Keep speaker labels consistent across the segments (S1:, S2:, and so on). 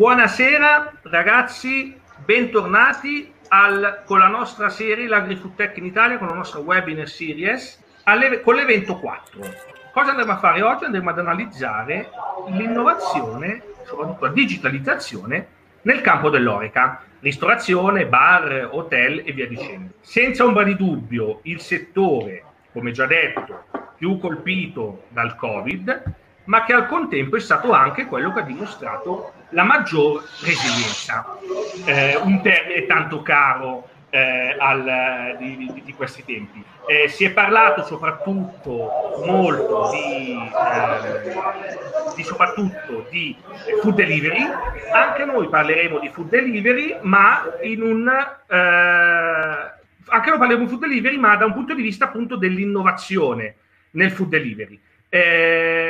S1: Buonasera ragazzi, bentornati al, con la nostra serie l'AgriFood Tech in Italia, con la nostra webinar series, alle, con l'evento 4. Cosa andremo a fare oggi? Andremo ad analizzare l'innovazione, soprattutto la digitalizzazione, nel campo dell'Oreca, ristorazione, bar, hotel e via dicendo. Senza ombra di dubbio, il settore, come già detto, più colpito dal Covid, ma che al contempo è stato anche quello che ha dimostrato la maggior resilienza. Eh, un termine tanto caro eh, al, di, di, di, questi tempi. Eh, si è parlato soprattutto molto di, eh, di, soprattutto di food delivery, anche noi parleremo di food delivery, ma in un eh, anche noi parleremo di food delivery, ma da un punto di vista appunto dell'innovazione nel food delivery. Eh,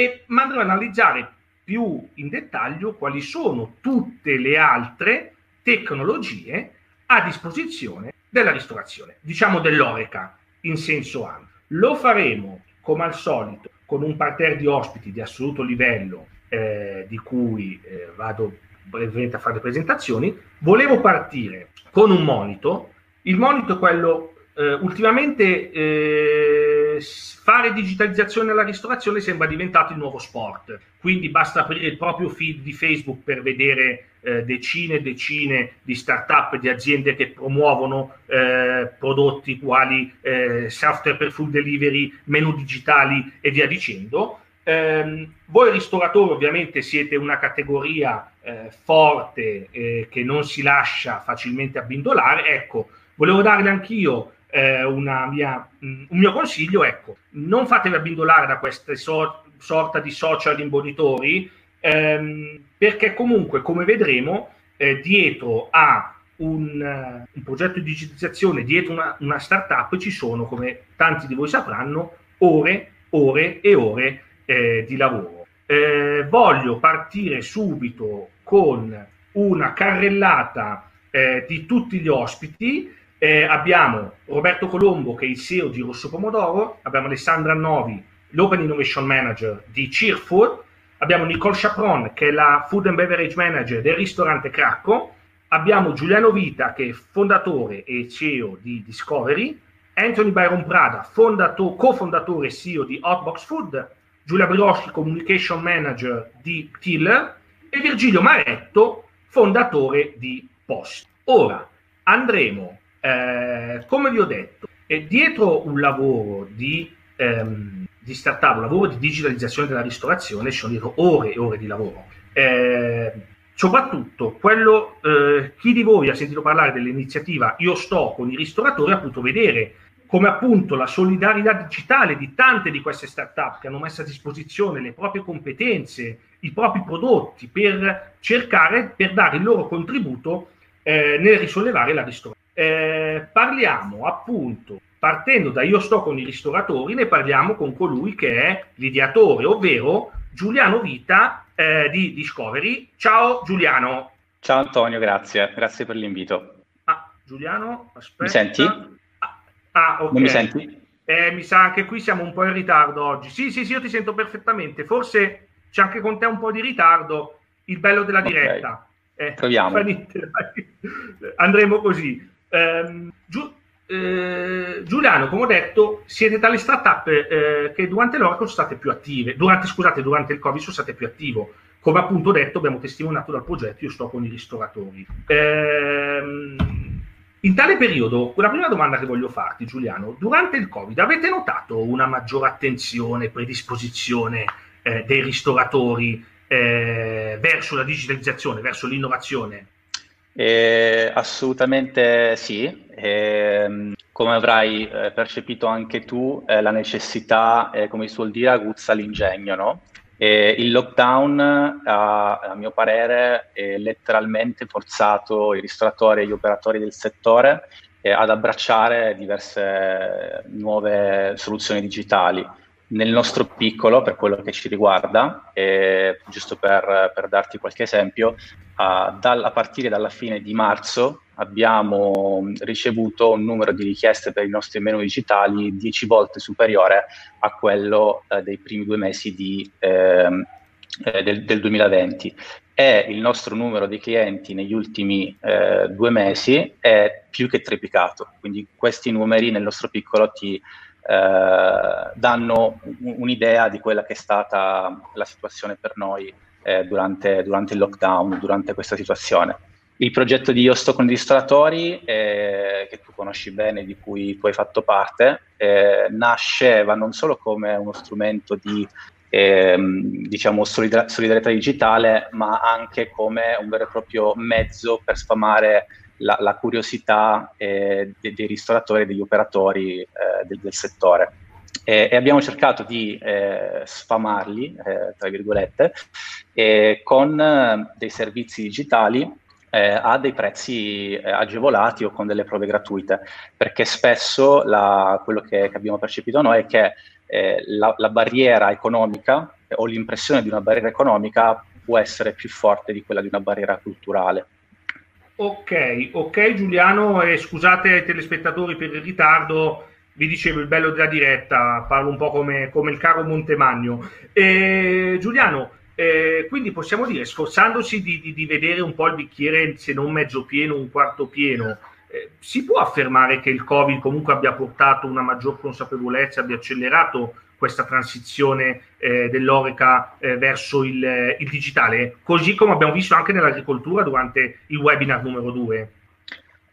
S1: e andremo ad analizzare più in dettaglio quali sono tutte le altre tecnologie a disposizione della ristorazione, diciamo dell'Oreca in senso ampio. Lo faremo come al solito con un parterre di ospiti di assoluto livello eh, di cui eh, vado brevemente a fare le presentazioni. Volevo partire con un monito. Il monito è quello eh, ultimamente eh, fare digitalizzazione nella ristorazione sembra diventato il nuovo sport, quindi basta aprire il proprio feed di Facebook per vedere eh, decine e decine di start-up, di aziende che promuovono eh, prodotti quali eh, software per food delivery, menu digitali e via dicendo. Eh, voi ristoratori ovviamente siete una categoria eh, forte che non si lascia facilmente abbindolare. Ecco, volevo darle anch'io eh, mia, un mio consiglio, ecco, non fatevi abbindolare da queste so, sorta di social imbonitori, ehm, perché comunque, come vedremo, eh, dietro a un, uh, un, progetto di digitalizzazione, dietro una, una startup, ci sono, come tanti di voi sapranno, ore, ore e ore eh, di lavoro. Eh, voglio partire subito con una carrellata eh, di tutti gli ospiti eh, abbiamo Roberto Colombo che è il CEO di Rosso Pomodoro, abbiamo Alessandra Novi, l'Open Innovation Manager di Cheerfood, abbiamo Nicole Chapron che è la Food and Beverage Manager del ristorante Cracco, abbiamo Giuliano Vita che è fondatore e CEO di Discovery, Anthony Byron Prada, fondato, cofondatore e CEO di Hotbox Food, Giulia Broschi, Communication Manager di Tiller e Virgilio Maretto, fondatore di Post. Ora andremo eh, come vi ho detto, è dietro un lavoro di, ehm, di startup, un lavoro di digitalizzazione della ristorazione, ci sono dietro ore e ore di lavoro. Eh, soprattutto quello, eh, chi di voi ha sentito parlare dell'iniziativa Io sto con i ristoratori ha potuto vedere come appunto la solidarietà digitale di tante di queste startup che hanno messo a disposizione le proprie competenze, i propri prodotti per cercare, per dare il loro contributo eh, nel risollevare la ristorazione. Eh, parliamo appunto, partendo da Io sto con i ristoratori, ne parliamo con colui che è l'ideatore, ovvero Giuliano Vita eh, di Discovery. Ciao Giuliano.
S2: Ciao Antonio, grazie, grazie per l'invito.
S1: Ah, Giuliano, aspetta.
S2: Mi senti?
S1: Ah, ah ok.
S2: Non mi senti?
S1: Eh, mi sa che qui siamo un po' in ritardo oggi. Sì, sì, sì, io ti sento perfettamente. Forse c'è anche con te un po' di ritardo. Il bello della diretta.
S2: Okay. Eh, Proviamo.
S1: Andremo così. Ehm, Giu- eh, Giuliano, come ho detto, siete tra le startup eh, che durante l'Oracle sono state più attive, durante, scusate, durante il Covid sono state più attive. Come appunto detto, abbiamo testimoniato dal progetto Io sto con i ristoratori. Ehm, in tale periodo, la prima domanda che voglio farti, Giuliano, durante il Covid avete notato una maggiore attenzione, predisposizione eh, dei ristoratori eh, verso la digitalizzazione, verso l'innovazione?
S2: Eh, assolutamente sì, eh, come avrai eh, percepito anche tu, eh, la necessità, eh, come si suol dire, aguzza l'ingegno, no? il lockdown, a, a mio parere, letteralmente forzato i ristoratori e gli operatori del settore ad abbracciare diverse nuove soluzioni digitali nel nostro piccolo, per quello che ci riguarda, eh, giusto per, per, darti qualche esempio, uh, dal, a partire dalla fine di marzo abbiamo ricevuto un numero di richieste per i nostri menu digitali 10 volte superiore a quello uh, dei primi due mesi di, eh, del, del 2020. e il nostro numero di clienti negli ultimi eh, due mesi è più che triplicato. Quindi questi numeri nel nostro piccolo ti eh, danno un'idea di quella che è stata la situazione per noi eh, durante, durante, il lockdown, durante questa situazione. Il progetto di Io sto con i ristoratori, eh, che tu conosci bene, di cui tu hai fatto parte, eh, nasceva non solo come uno strumento di ehm, diciamo solidar- solidarietà digitale, ma anche come un vero e proprio mezzo per sfamare la, la curiosità eh, dei, dei, ristoratori e degli operatori eh, del, del, settore. E, e, abbiamo cercato di eh, sfamarli, eh, tra virgolette, con eh, dei servizi digitali eh, a dei prezzi eh, agevolati o con delle prove gratuite, perché spesso la, quello che, che, abbiamo percepito noi è che eh, la, la, barriera economica o l'impressione di una barriera economica può essere più forte di quella di una barriera culturale.
S1: Ok, ok Giuliano, e scusate ai telespettatori per il ritardo, vi dicevo il bello della diretta, parlo un po' come, come il caro Montemagno. E, Giuliano, eh, quindi possiamo dire, sforzandosi di, di, di, vedere un po' il bicchiere, se non mezzo pieno, un quarto pieno, eh, si può affermare che il Covid comunque abbia portato una maggior consapevolezza, abbia accelerato questa transizione eh, dell'Oreca eh, verso il, il, digitale, così come abbiamo visto anche nell'agricoltura durante il webinar numero 2?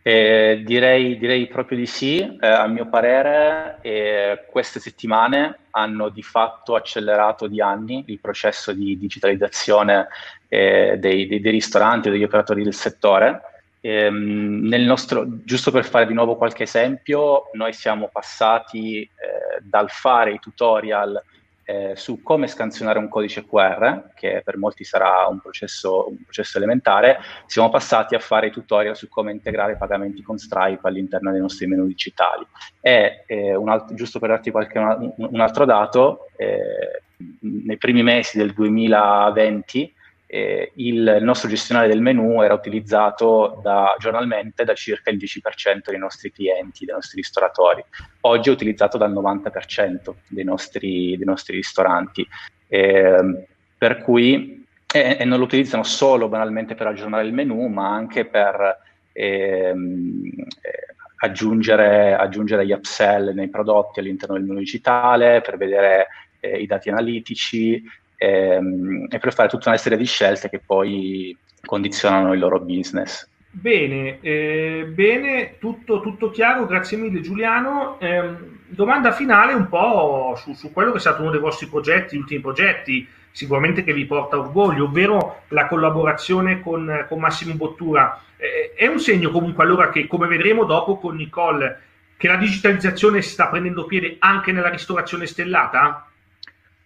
S2: Eh, direi, direi, proprio di sì, eh, a mio parere eh, queste settimane hanno di fatto accelerato di anni il processo di digitalizzazione eh, dei, dei, dei ristoranti e degli operatori del settore Ehm, nostro, giusto per fare di nuovo qualche esempio, noi siamo passati eh, dal fare i tutorial eh, su come scansionare un codice QR, che per molti sarà un processo, un processo, elementare, siamo passati a fare i tutorial su come integrare pagamenti con Stripe all'interno dei nostri menu digitali. E eh, alt- giusto per darti qualche, un, un altro dato, eh, nei primi mesi del 2020 eh, il nostro gestionale del menu era utilizzato da, giornalmente da circa il 10% dei nostri clienti, dei nostri ristoratori. Oggi è utilizzato dal 90% dei nostri, dei nostri ristoranti. Eh, per cui e, e, non lo utilizzano solo banalmente per aggiornare il menu, ma anche per ehm, eh, aggiungere, aggiungere, gli upsell nei prodotti all'interno del menu digitale, per vedere eh, i dati analitici, ehm, e per fare tutta una serie di scelte che poi condizionano il loro business.
S1: Bene, eh, bene, tutto, tutto, chiaro, grazie mille Giuliano. Eh, domanda finale un po' su, su, quello che è stato uno dei vostri progetti, gli ultimi progetti, sicuramente che vi porta orgoglio, ovvero la collaborazione con, con Massimo Bottura. Eh, è un segno comunque allora che, come vedremo dopo con Nicole, che la digitalizzazione sta prendendo piede anche nella ristorazione stellata?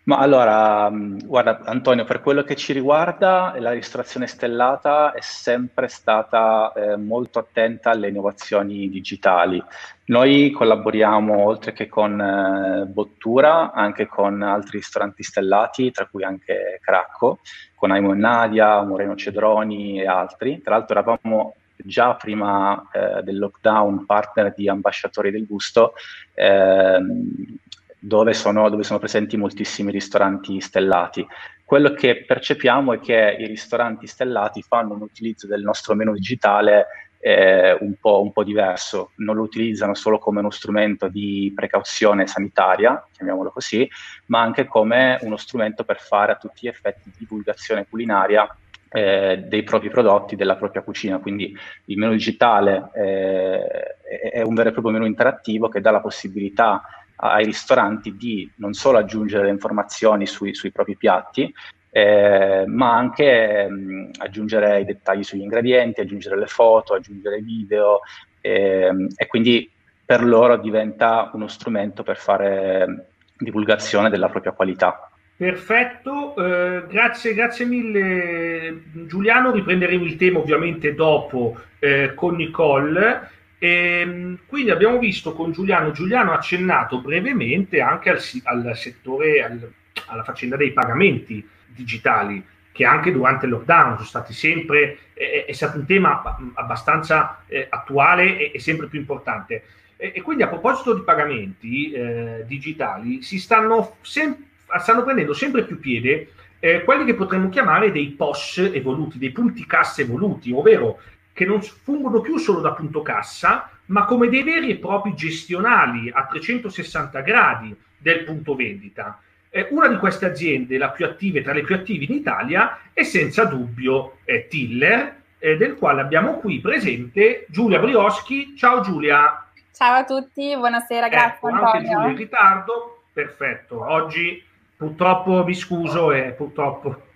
S2: Ma allora, mm, guarda Antonio, per quello che ci riguarda, la ristorazione stellata è sempre stata eh, molto attenta alle innovazioni digitali. Noi collaboriamo oltre che con eh, Bottura, anche con altri ristoranti stellati, tra cui anche Cracco, con Aimo e Nadia, Moreno Cedroni e altri. Tra l'altro eravamo già prima eh, del lockdown partner di Ambasciatori del Gusto, ehm, dove sono, dove sono presenti moltissimi ristoranti stellati. Quello che percepiamo è che i ristoranti stellati fanno un utilizzo del nostro menu digitale eh, un, po', un, po', diverso, non lo utilizzano solo come uno strumento di precauzione sanitaria, chiamiamolo così, ma anche come uno strumento per fare a tutti gli effetti divulgazione culinaria eh, dei propri prodotti, della propria cucina. Quindi il menu digitale eh, è un vero e proprio menu interattivo che dà la possibilità ai ristoranti di non solo aggiungere le informazioni sui, sui propri piatti, eh, ma anche mh, aggiungere i dettagli sugli ingredienti, aggiungere le foto, aggiungere video eh, e quindi per loro diventa uno strumento per fare divulgazione della propria qualità.
S1: Perfetto, eh, grazie, grazie mille Giuliano, riprenderemo il tema ovviamente dopo eh, con Nicole. E, ehm, quindi abbiamo visto con Giuliano, Giuliano ha accennato brevemente anche al, al settore, al, alla faccenda dei pagamenti digitali, che anche durante il lockdown sono stati sempre, è, è stato un tema abbastanza eh, attuale e, e, sempre più importante. E, e, quindi a proposito di pagamenti eh, digitali, si stanno, sem- stanno prendendo sempre più piede eh, quelli che potremmo chiamare dei POS evoluti, dei punti cassa evoluti, ovvero che non fungono più solo da punto cassa, ma come dei veri e propri gestionali a 360 gradi del punto vendita. Eh, una di queste aziende, la più attiva, tra le più attive in Italia, è senza dubbio eh, Tiller, eh, del quale abbiamo qui presente Giulia Brioschi. Ciao Giulia.
S3: Ciao a tutti, buonasera, grazie ecco,
S1: Antonio. Anche Giulia in ritardo, perfetto. Oggi purtroppo mi scuso e purtroppo,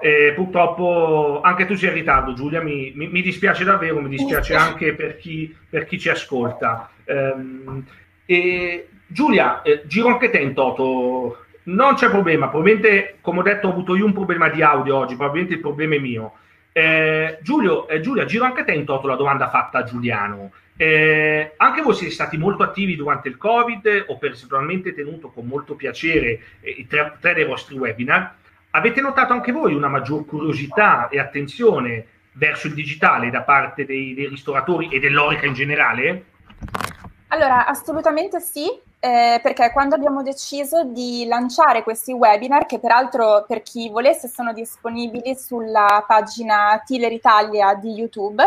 S1: eh, purtroppo anche tu sei in ritardo Giulia, mi, mi, mi dispiace davvero, mi dispiace anche per chi, per chi ci ascolta. Um, e, Giulia, eh, giro anche te in toto, non c'è problema, probabilmente come ho detto ho avuto io un problema di audio oggi, probabilmente il problema è mio. Eh, Giulio, eh, Giulia, giro anche te in toto la domanda fatta a Giuliano. Eh, anche voi siete stati molto attivi durante il Covid, ho personalmente tenuto con molto piacere eh, i tre, tre, dei vostri webinar. Avete notato anche voi una maggior curiosità e attenzione verso il digitale da parte dei, dei ristoratori e dell'Orica in generale?
S3: Allora, assolutamente sì, eh, perché quando abbiamo deciso di lanciare questi webinar, che peraltro per chi volesse sono disponibili sulla pagina Tiller Italia di YouTube,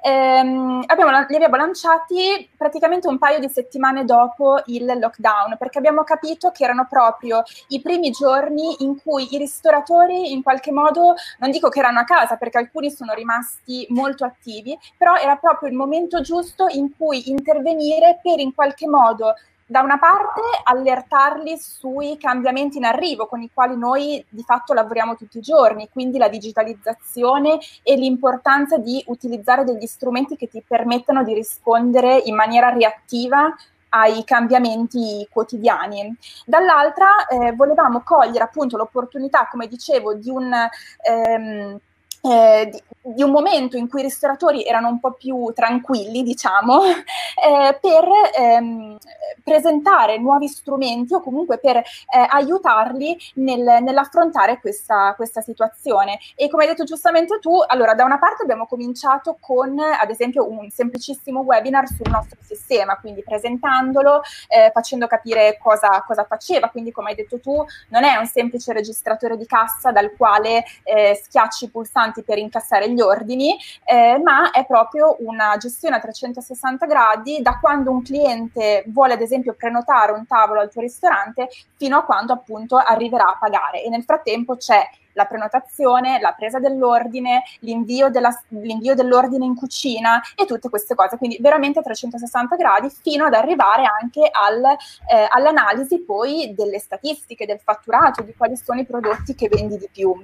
S3: ehm, abbiamo, li abbiamo lanciati praticamente un paio di settimane dopo il lockdown, perché abbiamo capito che erano proprio i primi giorni in cui i ristoratori in qualche modo, non dico che erano a casa, perché alcuni sono rimasti molto attivi, però era proprio il momento giusto in cui intervenire per in qualche modo da una parte allertarli sui cambiamenti in arrivo con i quali noi di fatto lavoriamo tutti i giorni, quindi la digitalizzazione e l'importanza di utilizzare degli strumenti che ti permettano di rispondere in maniera reattiva ai cambiamenti quotidiani. Dall'altra eh, volevamo cogliere appunto l'opportunità, come dicevo, di un... Ehm, eh, di, di, un momento in cui i ristoratori erano un po' più tranquilli, diciamo, eh, per ehm, presentare nuovi strumenti o comunque per eh, aiutarli nel, nell'affrontare questa, questa, situazione. E come hai detto giustamente tu, allora da una parte abbiamo cominciato con ad esempio un semplicissimo webinar sul nostro sistema, quindi presentandolo, eh, facendo capire cosa, cosa, faceva, quindi come hai detto tu non è un semplice registratore di cassa dal quale eh, schiacci i pulsanti per incassare gli ordini, eh, ma è proprio una gestione a 360 gradi da quando un cliente vuole ad esempio prenotare un tavolo al tuo ristorante fino a quando appunto arriverà a pagare e nel frattempo c'è la prenotazione, la presa dell'ordine, l'invio, della, l'invio, dell'ordine in cucina e tutte queste cose, quindi veramente 360 gradi fino ad arrivare anche al, eh, all'analisi poi delle statistiche, del fatturato, di quali sono i prodotti che vendi di più.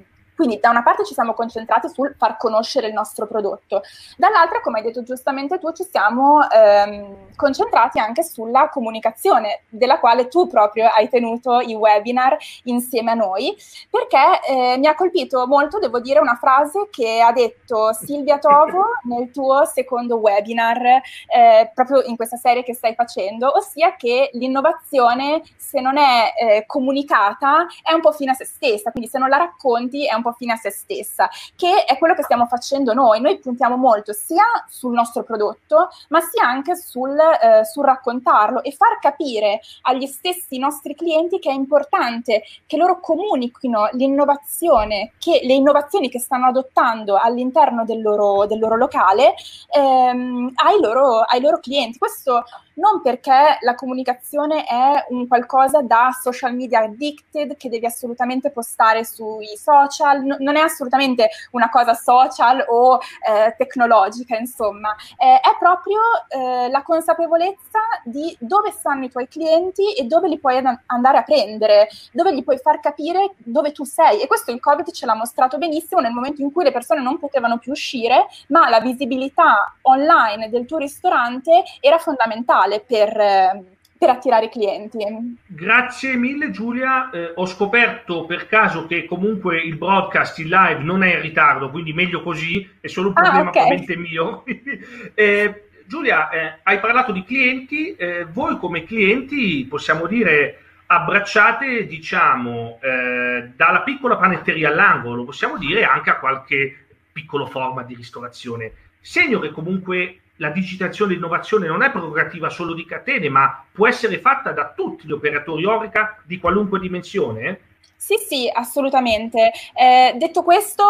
S3: Quindi da una parte ci siamo concentrati sul far conoscere il nostro prodotto, dall'altra, come hai detto giustamente tu, ci siamo ehm, concentrati anche sulla comunicazione, della quale tu proprio hai tenuto i webinar insieme a noi, perché eh, mi ha colpito molto, devo dire, una frase che ha detto Silvia Tovo nel tuo secondo webinar, eh, proprio in questa serie che stai facendo, ossia che l'innovazione, se non è eh, comunicata, è un po' fine a se stessa, quindi se non la racconti è un po' fine a se stessa, che è quello che stiamo facendo noi. Noi puntiamo molto sia sul nostro prodotto, ma sia anche sul, eh, sul raccontarlo e far capire agli stessi nostri clienti che è importante che loro comunichino l'innovazione, che le innovazioni che stanno adottando all'interno del loro, del loro locale ehm, ai, loro, ai loro clienti. Questo non perché la comunicazione è un qualcosa da social media addicted che devi assolutamente postare sui social, no, non è assolutamente una cosa social o eh, tecnologica, insomma, eh, è proprio eh, la consapevolezza di dove stanno i tuoi clienti e dove li puoi ad- andare a prendere, dove gli puoi far capire dove tu sei. E questo il Covid ce l'ha mostrato benissimo nel momento in cui le persone non potevano più uscire, ma la visibilità online del tuo ristorante era fondamentale fondamentale per, eh, per attirare clienti.
S1: Grazie mille Giulia, eh, ho scoperto per caso che comunque il broadcast in live non è in ritardo, quindi meglio così, è solo un ah, problema ah, okay. mio. eh, Giulia, eh, hai parlato di clienti, eh, voi come clienti possiamo dire abbracciate diciamo eh, dalla piccola panetteria all'angolo, possiamo dire anche a qualche piccolo format di ristorazione, segno che comunque la digitazione e l'innovazione non è prerogativa solo di catene, ma può essere fatta da tutti gli operatori Orica di qualunque dimensione?
S3: Sì, sì, assolutamente. Eh, detto questo,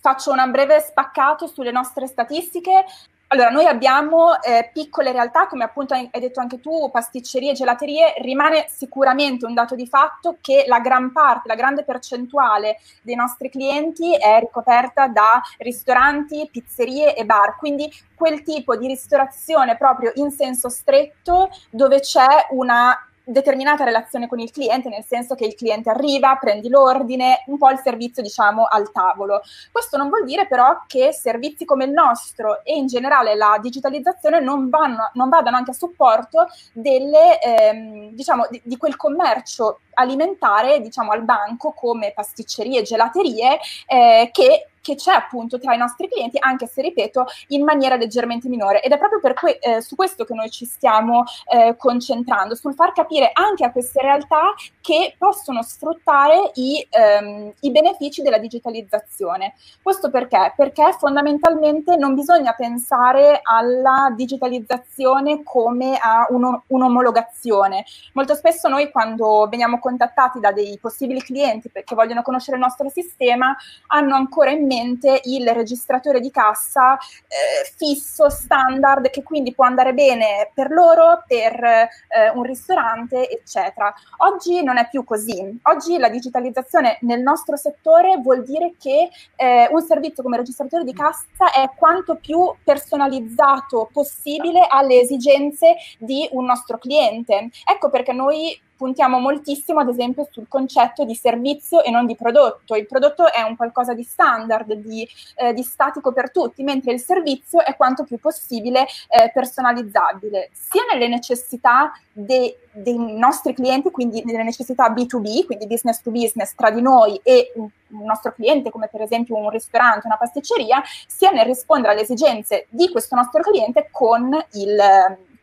S3: faccio un breve spaccato sulle nostre statistiche. Allora, noi abbiamo eh, piccole realtà, come appunto hai detto anche tu, pasticcerie, gelaterie, rimane sicuramente un dato di fatto che la gran parte, la grande percentuale dei nostri clienti è ricoperta da ristoranti, pizzerie e bar, quindi quel tipo di ristorazione proprio in senso stretto dove c'è una determinata relazione con il cliente, nel senso che il cliente arriva, prendi l'ordine, un po' il servizio diciamo al tavolo. Questo non vuol dire però che servizi come il nostro e in generale la digitalizzazione non, vanno, non vadano anche a supporto delle, ehm, diciamo, di, di quel commercio alimentare diciamo al banco come pasticcerie gelaterie eh, che che c'è appunto tra i nostri clienti, anche se ripeto in maniera leggermente minore. Ed è proprio que- eh, su questo che noi ci stiamo eh, concentrando, sul far capire anche a queste realtà che possono sfruttare i, ehm, i benefici della digitalizzazione. Questo perché? Perché fondamentalmente non bisogna pensare alla digitalizzazione come a uno, un'omologazione. Molto spesso noi quando veniamo contattati da dei possibili clienti perché vogliono conoscere il nostro sistema, hanno ancora in mente mente il registratore di cassa eh, fisso, standard, che quindi può andare bene per loro, per eh, un ristorante, eccetera. Oggi non è più così. Oggi la digitalizzazione nel nostro settore vuol dire che eh, un servizio come registratore di cassa è quanto più personalizzato possibile alle esigenze di un nostro cliente. Ecco perché noi puntiamo moltissimo, ad esempio, sul concetto di servizio e non di prodotto. Il prodotto è un qualcosa di standard, di, eh, di statico per tutti, mentre il servizio è quanto più possibile eh, personalizzabile, sia nelle necessità de, dei nostri clienti, quindi nelle necessità B2B, quindi business to business tra di noi e un, un nostro cliente, come per esempio un ristorante, una pasticceria, sia nel rispondere alle esigenze di questo nostro cliente con il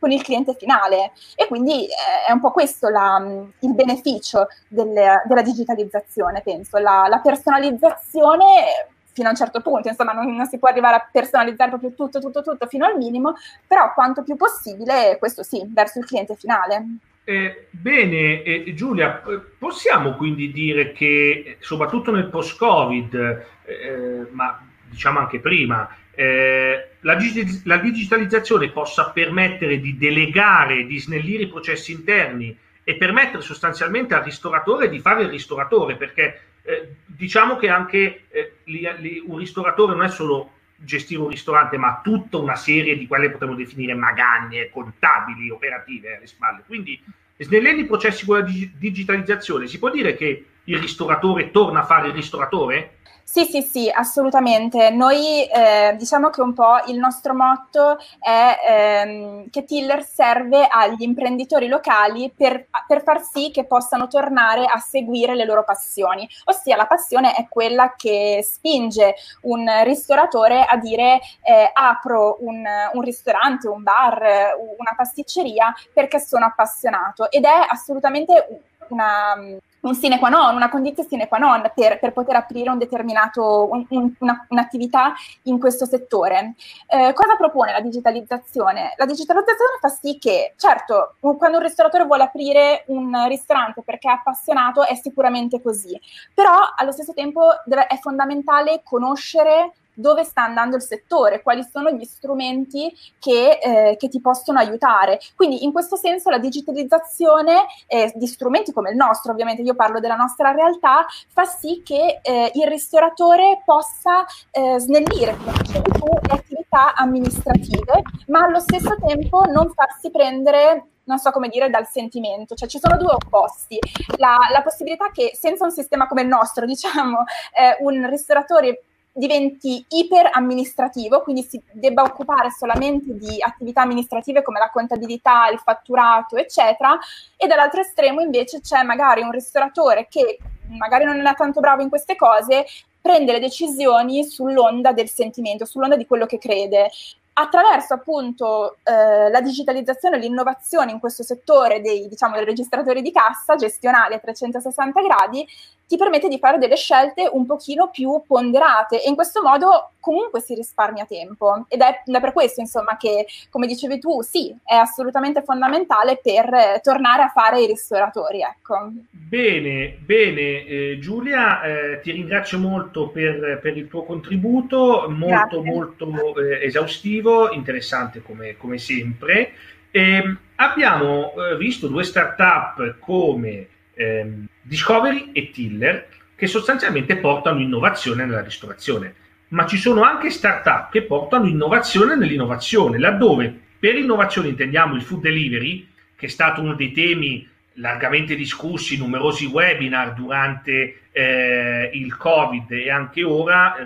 S3: con il cliente finale. E quindi eh, è un po' questo la, il beneficio delle, della digitalizzazione, penso, la, la, personalizzazione fino a un certo punto, insomma non, non, si può arrivare a personalizzare proprio tutto, tutto, tutto fino al minimo, però quanto più possibile, questo sì, verso il cliente finale.
S1: Eh, bene, eh, Giulia, possiamo quindi dire che soprattutto nel post-Covid, eh, ma diciamo anche prima, eh, la, la, digitalizzazione possa permettere di delegare, di snellire i processi interni e permettere sostanzialmente al ristoratore di fare il ristoratore, perché eh, diciamo che anche eh, li, li, un ristoratore non è solo gestire un ristorante, ma tutta una serie di quelle potremmo definire magagne contabili, operative alle spalle. Quindi snellendo i processi con la dig- digitalizzazione, si può dire che il ristoratore torna a fare il ristoratore?
S3: Sì, sì, sì, assolutamente. Noi eh, diciamo che un po' il nostro motto è ehm, che Tiller serve agli imprenditori locali per, per, far sì che possano tornare a seguire le loro passioni. Ossia la passione è quella che spinge un ristoratore a dire eh, apro un, un ristorante, un bar, una pasticceria perché sono appassionato ed è assolutamente una un sine qua non, una condizione sine qua non per, per poter aprire un determinato, un, un, una, un'attività in questo settore. Eh, cosa propone la digitalizzazione? La digitalizzazione fa sì che, certo, quando un ristoratore vuole aprire un ristorante perché è appassionato è sicuramente così, però allo stesso tempo deve, è fondamentale conoscere dove sta andando il settore, quali sono gli strumenti che, eh, che ti possono aiutare. Quindi in questo senso la digitalizzazione eh, di strumenti come il nostro, ovviamente io parlo della nostra realtà, fa sì che eh, il ristoratore possa eh, snellire, tu, le attività amministrative, ma allo stesso tempo non farsi prendere non so come dire, dal sentimento. Cioè ci sono due opposti. La, la possibilità che senza un sistema come il nostro, diciamo, eh, un ristoratore diventi iper amministrativo, quindi si debba occupare solamente di attività amministrative come la contabilità, il fatturato, eccetera, e dall'altro estremo invece c'è magari un ristoratore che magari non è tanto bravo in queste cose, prende le decisioni sull'onda del sentimento, sull'onda di quello che crede. Attraverso appunto eh, la digitalizzazione e l'innovazione in questo settore dei, diciamo, dei registratori di cassa gestionali a 360 gradi, ti permette di fare delle scelte un pochino più ponderate e in questo modo comunque si risparmia tempo ed è, è per questo insomma che come dicevi tu sì è assolutamente fondamentale per eh, tornare a fare i ristoratori ecco.
S1: Bene, bene eh, Giulia eh, ti ringrazio molto per, per, il tuo contributo molto Grazie. molto eh, esaustivo interessante come, come sempre ehm, abbiamo eh, visto due start-up come ehm, Discovery e Tiller che sostanzialmente portano innovazione nella ristorazione, ma ci sono anche start-up che portano innovazione nell'innovazione, laddove per innovazione intendiamo il food delivery, che è stato uno dei temi largamente discussi, numerosi webinar durante eh, il Covid e anche ora,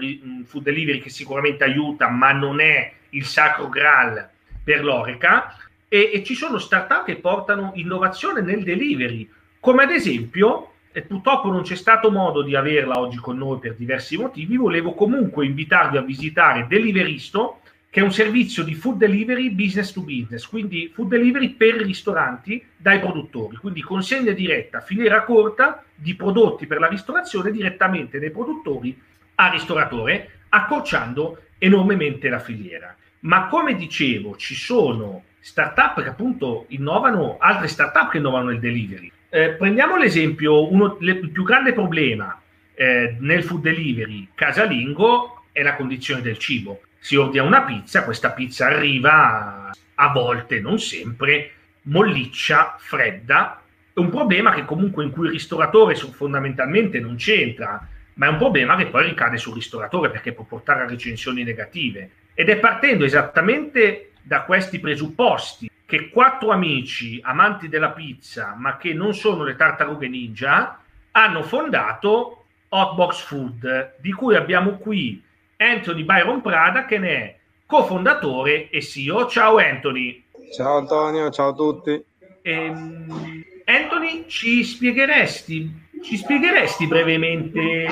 S1: food delivery che sicuramente aiuta, ma non è il sacro graal per l'Oreca, e, e ci sono start-up che portano innovazione nel delivery, come ad esempio, e purtroppo non c'è stato modo di averla oggi con noi per diversi motivi, volevo comunque invitarvi a visitare Deliveristo, che è un servizio di food delivery business to business, quindi food delivery per ristoranti dai produttori, quindi consegna diretta, filiera corta di prodotti per la ristorazione direttamente dai produttori al ristoratore, accorciando enormemente la filiera. Ma come dicevo, ci sono startup che appunto innovano, altre startup che innovano il delivery. Eh, prendiamo l'esempio, uno, le, il più grande problema eh, nel food delivery casalingo è la condizione del cibo. Si ordina una pizza, questa pizza arriva a volte, non sempre, molliccia, fredda. È un problema che comunque in cui il ristoratore fondamentalmente non c'entra, ma è un problema che poi ricade sul ristoratore perché può portare a recensioni negative. Ed è partendo esattamente da questi presupposti che quattro amici amanti della pizza, ma che non sono le tartarughe ninja, hanno fondato Hotbox Food, di cui abbiamo qui Anthony Byron Prada, che ne è cofondatore e CEO. Ciao Anthony.
S4: Ciao Antonio, ciao a tutti.
S1: Ehm, Anthony, ci spiegheresti, ci spiegheresti brevemente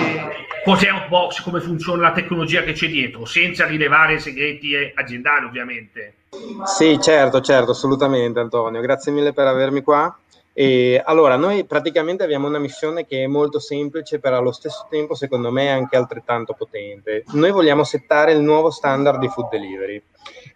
S1: cos'è Hotbox, come funziona la tecnologia che c'è dietro, senza rilevare segreti aziendali ovviamente?
S4: Sì, certo, certo, assolutamente Antonio, grazie mille per avermi qua. E allora, noi praticamente abbiamo una missione che è molto semplice, però allo stesso tempo, secondo me, anche altrettanto potente. Noi vogliamo settare il nuovo standard di food delivery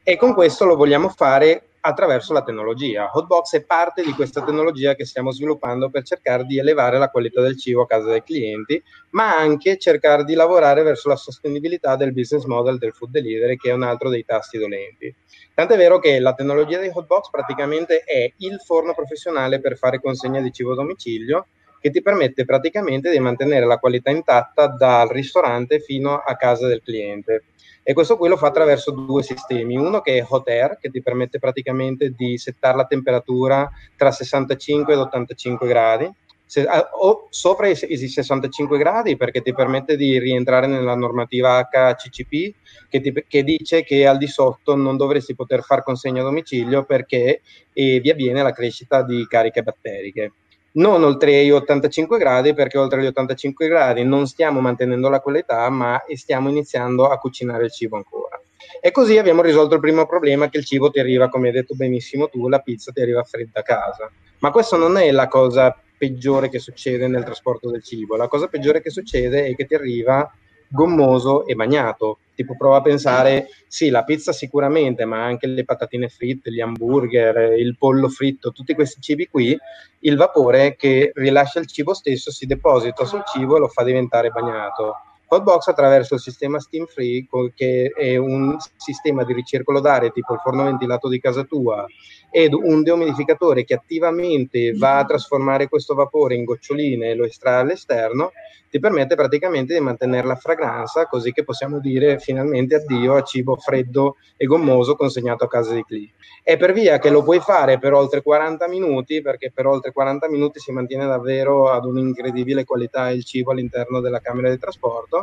S4: e con questo lo vogliamo fare attraverso la tecnologia. Hotbox è parte di questa tecnologia che stiamo sviluppando per cercare di elevare la qualità del cibo a casa dei clienti, ma anche cercare di lavorare verso la sostenibilità del business model del food delivery, che è un altro dei tasti dolenti. Tant'è vero che la tecnologia di Hotbox praticamente è il forno professionale per fare consegna di cibo a domicilio, che ti permette praticamente di mantenere la qualità intatta dal ristorante fino a casa del cliente. E questo qui lo fa attraverso due sistemi, uno che è Hot Air, che ti permette praticamente di settare la temperatura tra 65 ed 85 gradi, se, ah, o sopra i, i, 65 gradi perché ti permette di rientrare nella normativa HCCP che, ti, che, dice che al di sotto non dovresti poter far consegna a domicilio perché eh, vi avviene la crescita di cariche batteriche non oltre gli 85 gradi, perché oltre gli 85 gradi non stiamo mantenendo la qualità, ma stiamo iniziando a cucinare il cibo ancora. E così abbiamo risolto il primo problema che il cibo ti arriva, come hai detto benissimo tu, la pizza ti arriva fredda a casa. Ma questa non è la cosa peggiore che succede nel trasporto del cibo. La cosa peggiore che succede è che ti arriva gommoso e bagnato. Tipo prova a pensare, sì, la pizza sicuramente, ma anche le patatine fritte, gli hamburger, il pollo fritto, tutti questi cibi qui, il vapore che rilascia il cibo stesso si deposita sul cibo e lo fa diventare bagnato. Hotbox attraverso il sistema Steam Free, che è un sistema di ricircolo d'aria tipo il forno ventilato di casa tua, ed un deumidificatore che attivamente va a trasformare questo vapore in goccioline e lo estrae all'esterno, ti permette praticamente di mantenere la fragranza così che possiamo dire finalmente addio a cibo freddo e gommoso consegnato a casa dei clienti. È per via che lo puoi fare per oltre 40 minuti perché per oltre 40 minuti si mantiene davvero ad un'incredibile qualità il cibo all'interno della camera di trasporto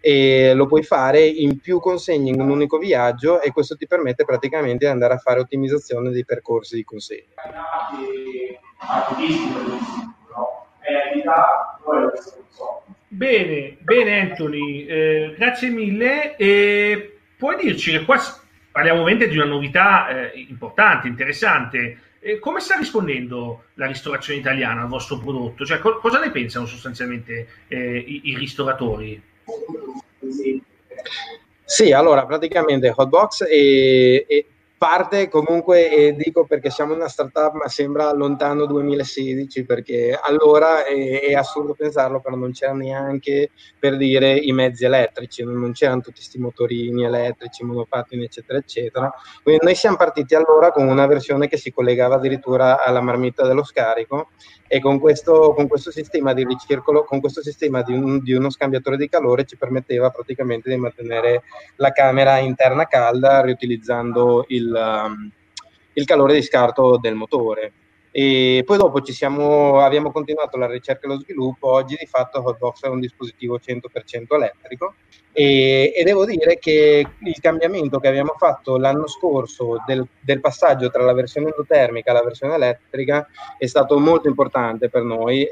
S4: e lo puoi fare in più consegne in un unico viaggio e questo ti permette praticamente di andare a fare ottimizzazione dei percorsi di consegna.
S1: Bene, bene Anthony, eh, grazie mille. E puoi dirci che qua parliamo ovviamente di una novità eh, importante, interessante. eh, come sta rispondendo la ristorazione italiana al vostro prodotto? Cioè, co- cosa ne pensano sostanzialmente eh, i-, i ristoratori?
S4: Sì, allora praticamente Hotbox è, è, parte comunque, e dico perché siamo una startup, ma sembra lontano 2016, perché allora è, è assurdo pensarlo, però non c'era neanche per dire i mezzi elettrici, non c'erano tutti questi motorini elettrici, monopattini, eccetera, eccetera. Quindi noi siamo partiti allora con una versione che si collegava addirittura alla marmitta dello scarico e con questo, con questo sistema di ricircolo, con questo sistema di, un, di, uno scambiatore di calore ci permetteva praticamente di mantenere la camera interna calda riutilizzando il, um, il calore di scarto del motore. E poi dopo siamo, abbiamo continuato la ricerca e lo sviluppo. Oggi di fatto Hotbox è un dispositivo 100% elettrico. E, e, devo dire che il cambiamento che abbiamo fatto l'anno scorso del, del, passaggio tra la versione endotermica e la versione elettrica è stato molto importante per noi.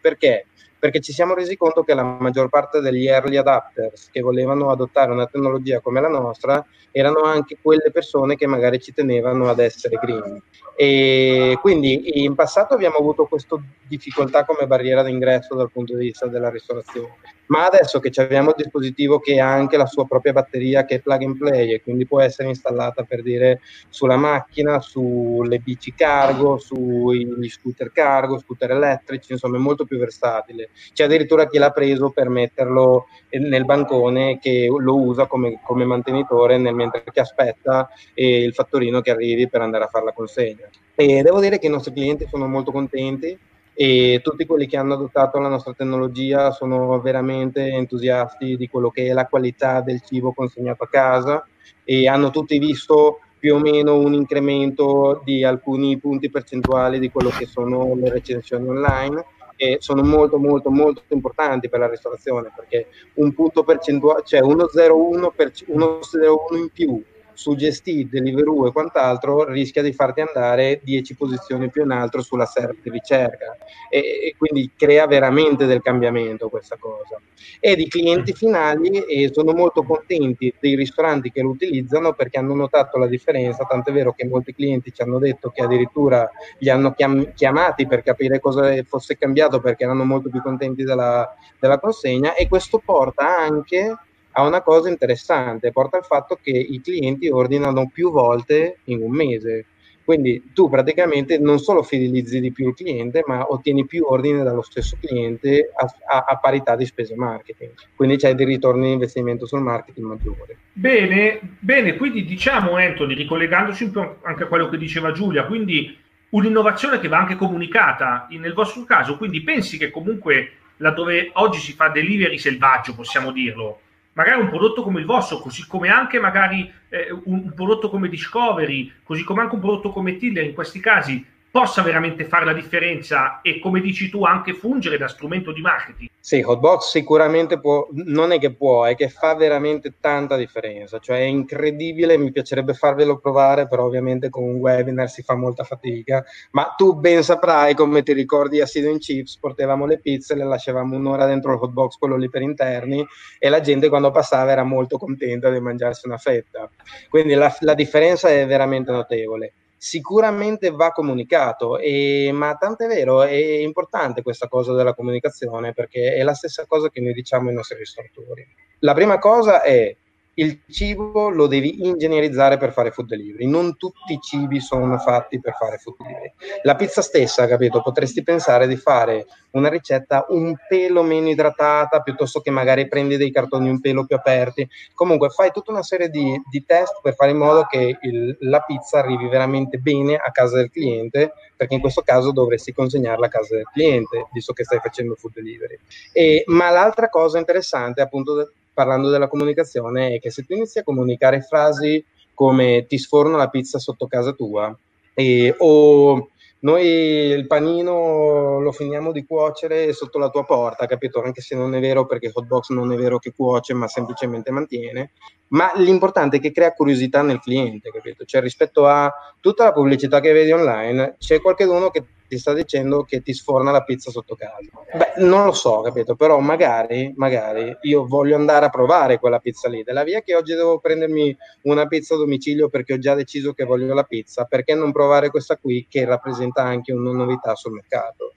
S4: Perché perché ci siamo resi conto che la maggior parte degli early adapters che volevano adottare una tecnologia come la nostra erano anche quelle persone che magari ci tenevano ad essere green. E quindi in passato abbiamo avuto questa difficoltà come barriera d'ingresso dal punto di vista della ristorazione ma adesso che abbiamo il dispositivo che ha anche la sua propria batteria che è plug and play e quindi può essere installata per dire sulla macchina, sulle bici cargo, sugli scooter cargo, scooter elettrici, insomma è molto più versatile. C'è addirittura chi l'ha preso per metterlo nel bancone che lo usa come, come mantenitore nel mentre che aspetta eh, il fattorino che arrivi per andare a fare la consegna. E devo dire che i nostri clienti sono molto contenti e tutti quelli che hanno adottato la nostra tecnologia sono veramente entusiasti di quello che è la qualità del cibo consegnato a casa e hanno tutti visto più o meno un incremento di alcuni punti percentuali di quello che sono le recensioni online e sono molto molto molto importanti per la ristorazione perché un punto percentuale, cioè 1,01 per, 1,01 in più su Gestì, Deliveroo e quant'altro rischia di farti andare 10 posizioni più in alto sulla server di ricerca. E, e, quindi crea veramente del cambiamento questa cosa. E di clienti finali e sono molto contenti dei ristoranti che lo utilizzano perché hanno notato la differenza, tant'è vero che molti clienti ci hanno detto che addirittura li hanno chiam- chiamati per capire cosa fosse cambiato perché erano molto più contenti della, della consegna. E questo porta anche a una cosa interessante, porta al fatto che i clienti ordinano più volte in un mese. Quindi tu praticamente non solo fidelizzi di più il cliente, ma ottieni più ordini dallo stesso cliente a, a, a parità di spese marketing. Quindi c'è dei ritorni di investimento sul marketing maggiore.
S1: Bene, bene, quindi diciamo Anthony, ricollegandoci un po' anche a quello che diceva Giulia, quindi un'innovazione che va anche comunicata nel vostro caso, quindi pensi che comunque laddove oggi si fa delivery selvaggio, possiamo dirlo, magari un prodotto come il vostro, così come anche magari eh, un, un, prodotto come Discovery, così come anche un prodotto come Tiller, in questi casi possa veramente fare la differenza e, come dici tu, anche fungere da strumento di marketing.
S4: Sì, Hotbox sicuramente può, non è che può, è che fa veramente tanta differenza, cioè è incredibile, mi piacerebbe farvelo provare, però ovviamente con un webinar si fa molta fatica, ma tu ben saprai come ti ricordi a Seed Chips, portavamo le pizze, le lasciavamo un'ora dentro il Hotbox, quello lì per interni, e la gente quando passava era molto contenta di mangiarsi una fetta, quindi la, la differenza è veramente notevole sicuramente va comunicato, e, ma tant'è vero, è importante questa cosa della comunicazione perché è la stessa cosa che noi diciamo ai nostri ristoratori. La prima cosa è il cibo lo devi ingegnerizzare per fare food delivery. Non tutti i cibi sono fatti per fare food delivery. La pizza stessa, capito? Potresti pensare di fare una ricetta un pelo meno idratata piuttosto che magari prendi dei cartoni un pelo più aperti. Comunque fai tutta una serie di, di test per fare in modo che il, la pizza arrivi veramente bene a casa del cliente, perché in questo caso dovresti consegnarla a casa del cliente, visto che stai facendo food delivery. E, ma l'altra cosa interessante, appunto, parlando della comunicazione è che se tu inizi a comunicare frasi come ti sforno la pizza sotto casa tua e, o noi il panino lo finiamo di cuocere sotto la tua porta, capito? Anche se non è vero perché Hotbox non è vero che cuoce, ma semplicemente mantiene. Ma l'importante è che crea curiosità nel cliente, capito? Cioè rispetto a tutta la pubblicità che vedi online, c'è qualcuno che ti sta dicendo che ti sforna la pizza sotto casa. Beh, non lo so, capito? Però magari, magari io voglio andare a provare quella pizza lì. Della via che oggi devo prendermi una pizza a domicilio perché ho già deciso che voglio la pizza, perché non provare questa qui che rappresenta anche una novità sul mercato?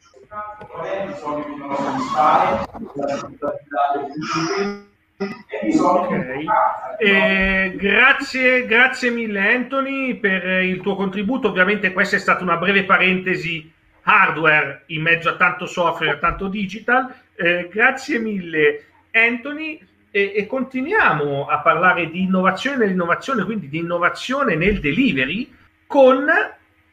S1: Okay. Eh, grazie, grazie mille Anthony per il tuo contributo. Ovviamente questa è stata una breve parentesi hardware in mezzo a tanto software, tanto digital. Eh, grazie mille Anthony e, e, continuiamo a parlare di innovazione nell'innovazione, quindi di innovazione nel delivery con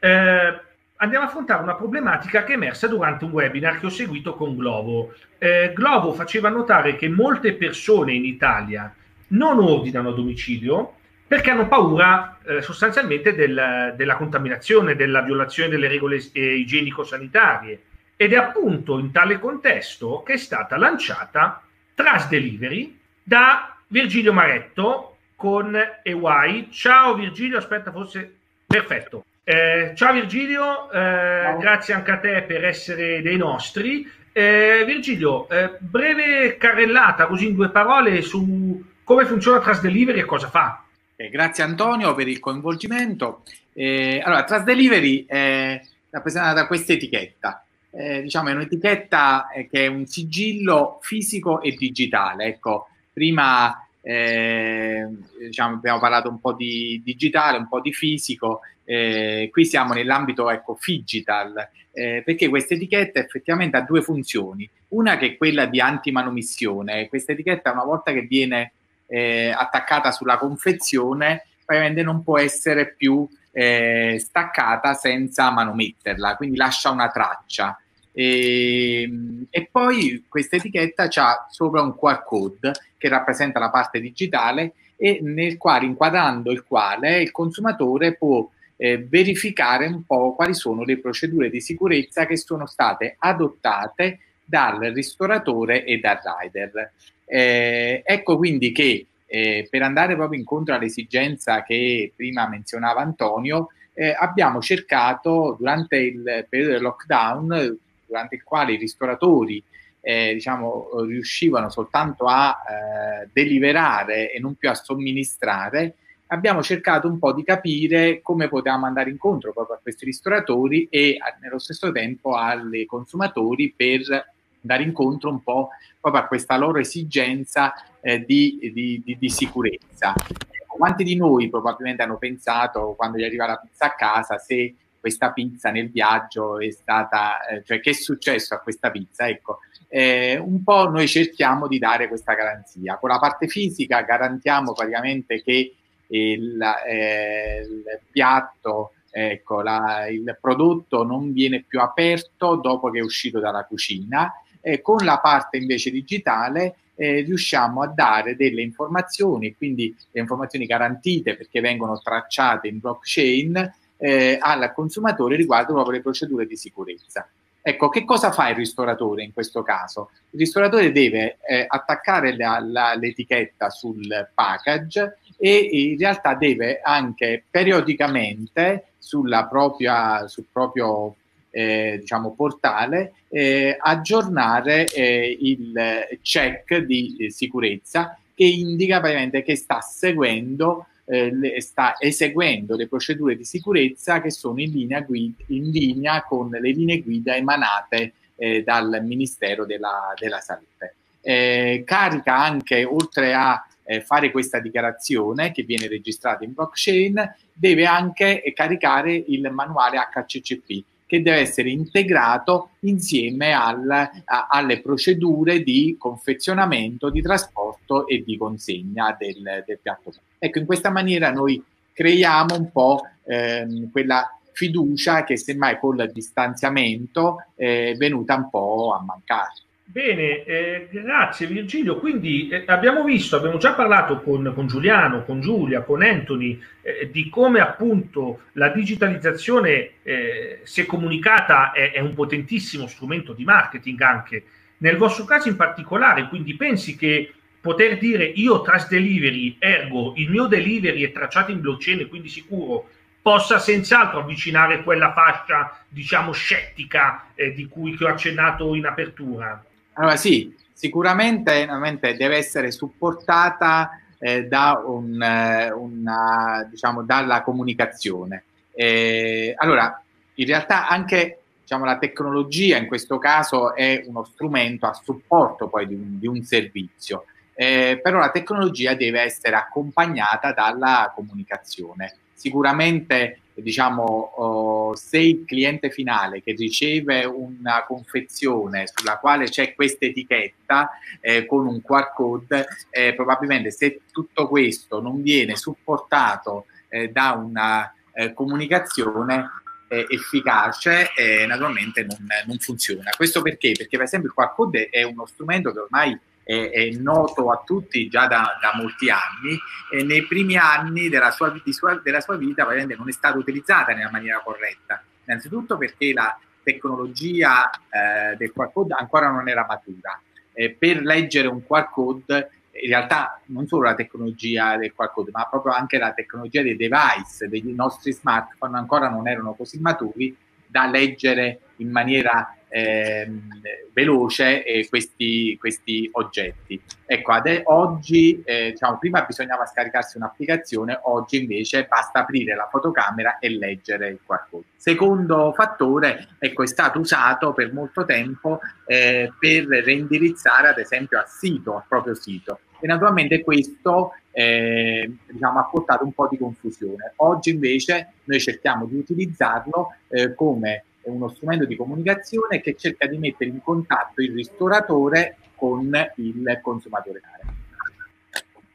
S1: eh, andiamo a affrontare una problematica che è emersa durante un webinar che ho seguito con Globo. Eh, Globo faceva notare che molte persone in Italia non ordinano a domicilio perché hanno paura eh, sostanzialmente del, della contaminazione, della violazione delle regole eh, igienico-sanitarie. Ed è appunto in tale contesto che è stata lanciata Trust Delivery da Virgilio Maretto con EY. Ciao Virgilio, aspetta, forse perfetto. Eh, ciao Virgilio, eh, grazie anche a te per essere dei nostri. Eh, Virgilio, eh, breve carrellata così in due parole su come funziona Trust Delivery e cosa fa.
S5: Eh, grazie Antonio per il coinvolgimento. Eh, allora, Trust Delivery è rappresentata da questa etichetta. diciamo è un'etichetta che è un sigillo fisico e digitale. Ecco, prima eh, diciamo, abbiamo parlato un po' di digitale, un po' di fisico, eh, qui siamo nell'ambito ecco, digital, eh, perché questa etichetta effettivamente ha due funzioni. Una che è quella di antimanomissione, questa etichetta una volta che viene eh, attaccata sulla confezione, ovviamente non può essere più eh, staccata senza manometterla, quindi lascia una traccia. E, ehm, e, poi questa etichetta ha sopra un QR code che rappresenta la parte digitale e nel quale, inquadrando il quale, il consumatore può eh, verificare un po' quali sono le procedure di sicurezza che sono state adottate dal ristoratore e dal rider. Eh, ecco quindi che eh, per andare proprio incontro all'esigenza che prima menzionava Antonio, eh, abbiamo cercato durante il periodo del lockdown durante il quale i ristoratori eh, diciamo, riuscivano soltanto a eh, deliberare e non più a somministrare, abbiamo cercato un po' di capire come potevamo andare incontro proprio a questi ristoratori e a, nello stesso tempo ai consumatori per andare incontro un po' proprio a questa loro esigenza eh, di, di, di, di, sicurezza. Quanti di noi probabilmente hanno pensato quando gli arriva la pizza a casa se questa pizza nel viaggio è stata, eh, cioè che è successo a questa pizza? Ecco, eh, un po' noi cerchiamo di dare questa garanzia. Con la parte fisica garantiamo praticamente che il, eh, il piatto, ecco, la, il prodotto non viene più aperto dopo che è uscito dalla cucina. Eh, con la parte invece digitale eh, riusciamo a dare delle informazioni, quindi le informazioni garantite perché vengono tracciate in blockchain eh, al consumatore riguardo proprio le procedure di sicurezza. Ecco, che cosa fa il ristoratore in questo caso? Il ristoratore deve eh, attaccare la, la, l'etichetta sul package e in realtà deve anche periodicamente propria, sul proprio eh, diciamo, portale eh, aggiornare eh, il check di eh, sicurezza che indica praticamente che sta seguendo eh, le, sta eseguendo le procedure di sicurezza che sono in linea, guida, in linea con le linee guida emanate eh, dal Ministero della, della Salute. Carica anche, oltre a fare questa dichiarazione che viene registrata in blockchain, deve anche caricare il manuale HCCP che deve essere integrato insieme al, a, alle procedure di confezionamento, di trasporto e di consegna del, del piatto. Ecco, in questa maniera noi creiamo un po' ehm, quella fiducia che semmai con il distanziamento è venuta un po' a mancare.
S1: Bene, eh, grazie Virgilio. Quindi eh, abbiamo visto, abbiamo già parlato con, con Giuliano, con Giulia, con Anthony eh, di come appunto la digitalizzazione, eh, se comunicata, è, è, un potentissimo strumento di marketing anche. Nel vostro caso in particolare, quindi pensi che poter dire io trust delivery, ergo il mio delivery è tracciato in blockchain e quindi sicuro, possa senz'altro avvicinare quella fascia, diciamo, scettica eh, di cui ho accennato in apertura.
S5: Allora sì, sicuramente deve essere supportata eh, da un, eh, una, diciamo, dalla comunicazione. Eh, allora, in realtà anche diciamo, la tecnologia in questo caso è uno strumento a supporto poi di un, di un servizio, eh, però la tecnologia deve essere accompagnata dalla comunicazione. Sicuramente diciamo, oh, se il cliente finale che riceve una confezione sulla quale c'è questa etichetta eh, con un QR code, eh, probabilmente se tutto questo non viene supportato eh, da una eh, comunicazione eh, efficace, eh, naturalmente non, non, funziona. Questo perché? Perché per esempio il QR code è uno strumento che ormai è, è noto a tutti già da, da, molti anni e nei primi anni della sua, sua, della sua vita non è stata utilizzata nella maniera corretta. Innanzitutto perché la tecnologia eh, del QR code ancora non era matura. Eh, per leggere un QR code in realtà non solo la tecnologia del QR code, ma proprio anche la tecnologia dei device, dei nostri smartphone ancora non erano così maturi da leggere in maniera eh, veloce eh, questi, questi, oggetti. Ecco, ad, oggi, eh, diciamo, prima bisognava scaricarsi un'applicazione, oggi invece basta aprire la fotocamera e leggere il QR. Secondo fattore, ecco, è stato usato per molto tempo eh, per reindirizzare ad esempio al sito, al proprio sito. E naturalmente questo eh, diciamo, ha portato un po' di confusione. Oggi invece noi cerchiamo di utilizzarlo eh, come uno strumento di comunicazione che cerca di mettere in contatto il ristoratore con il consumatore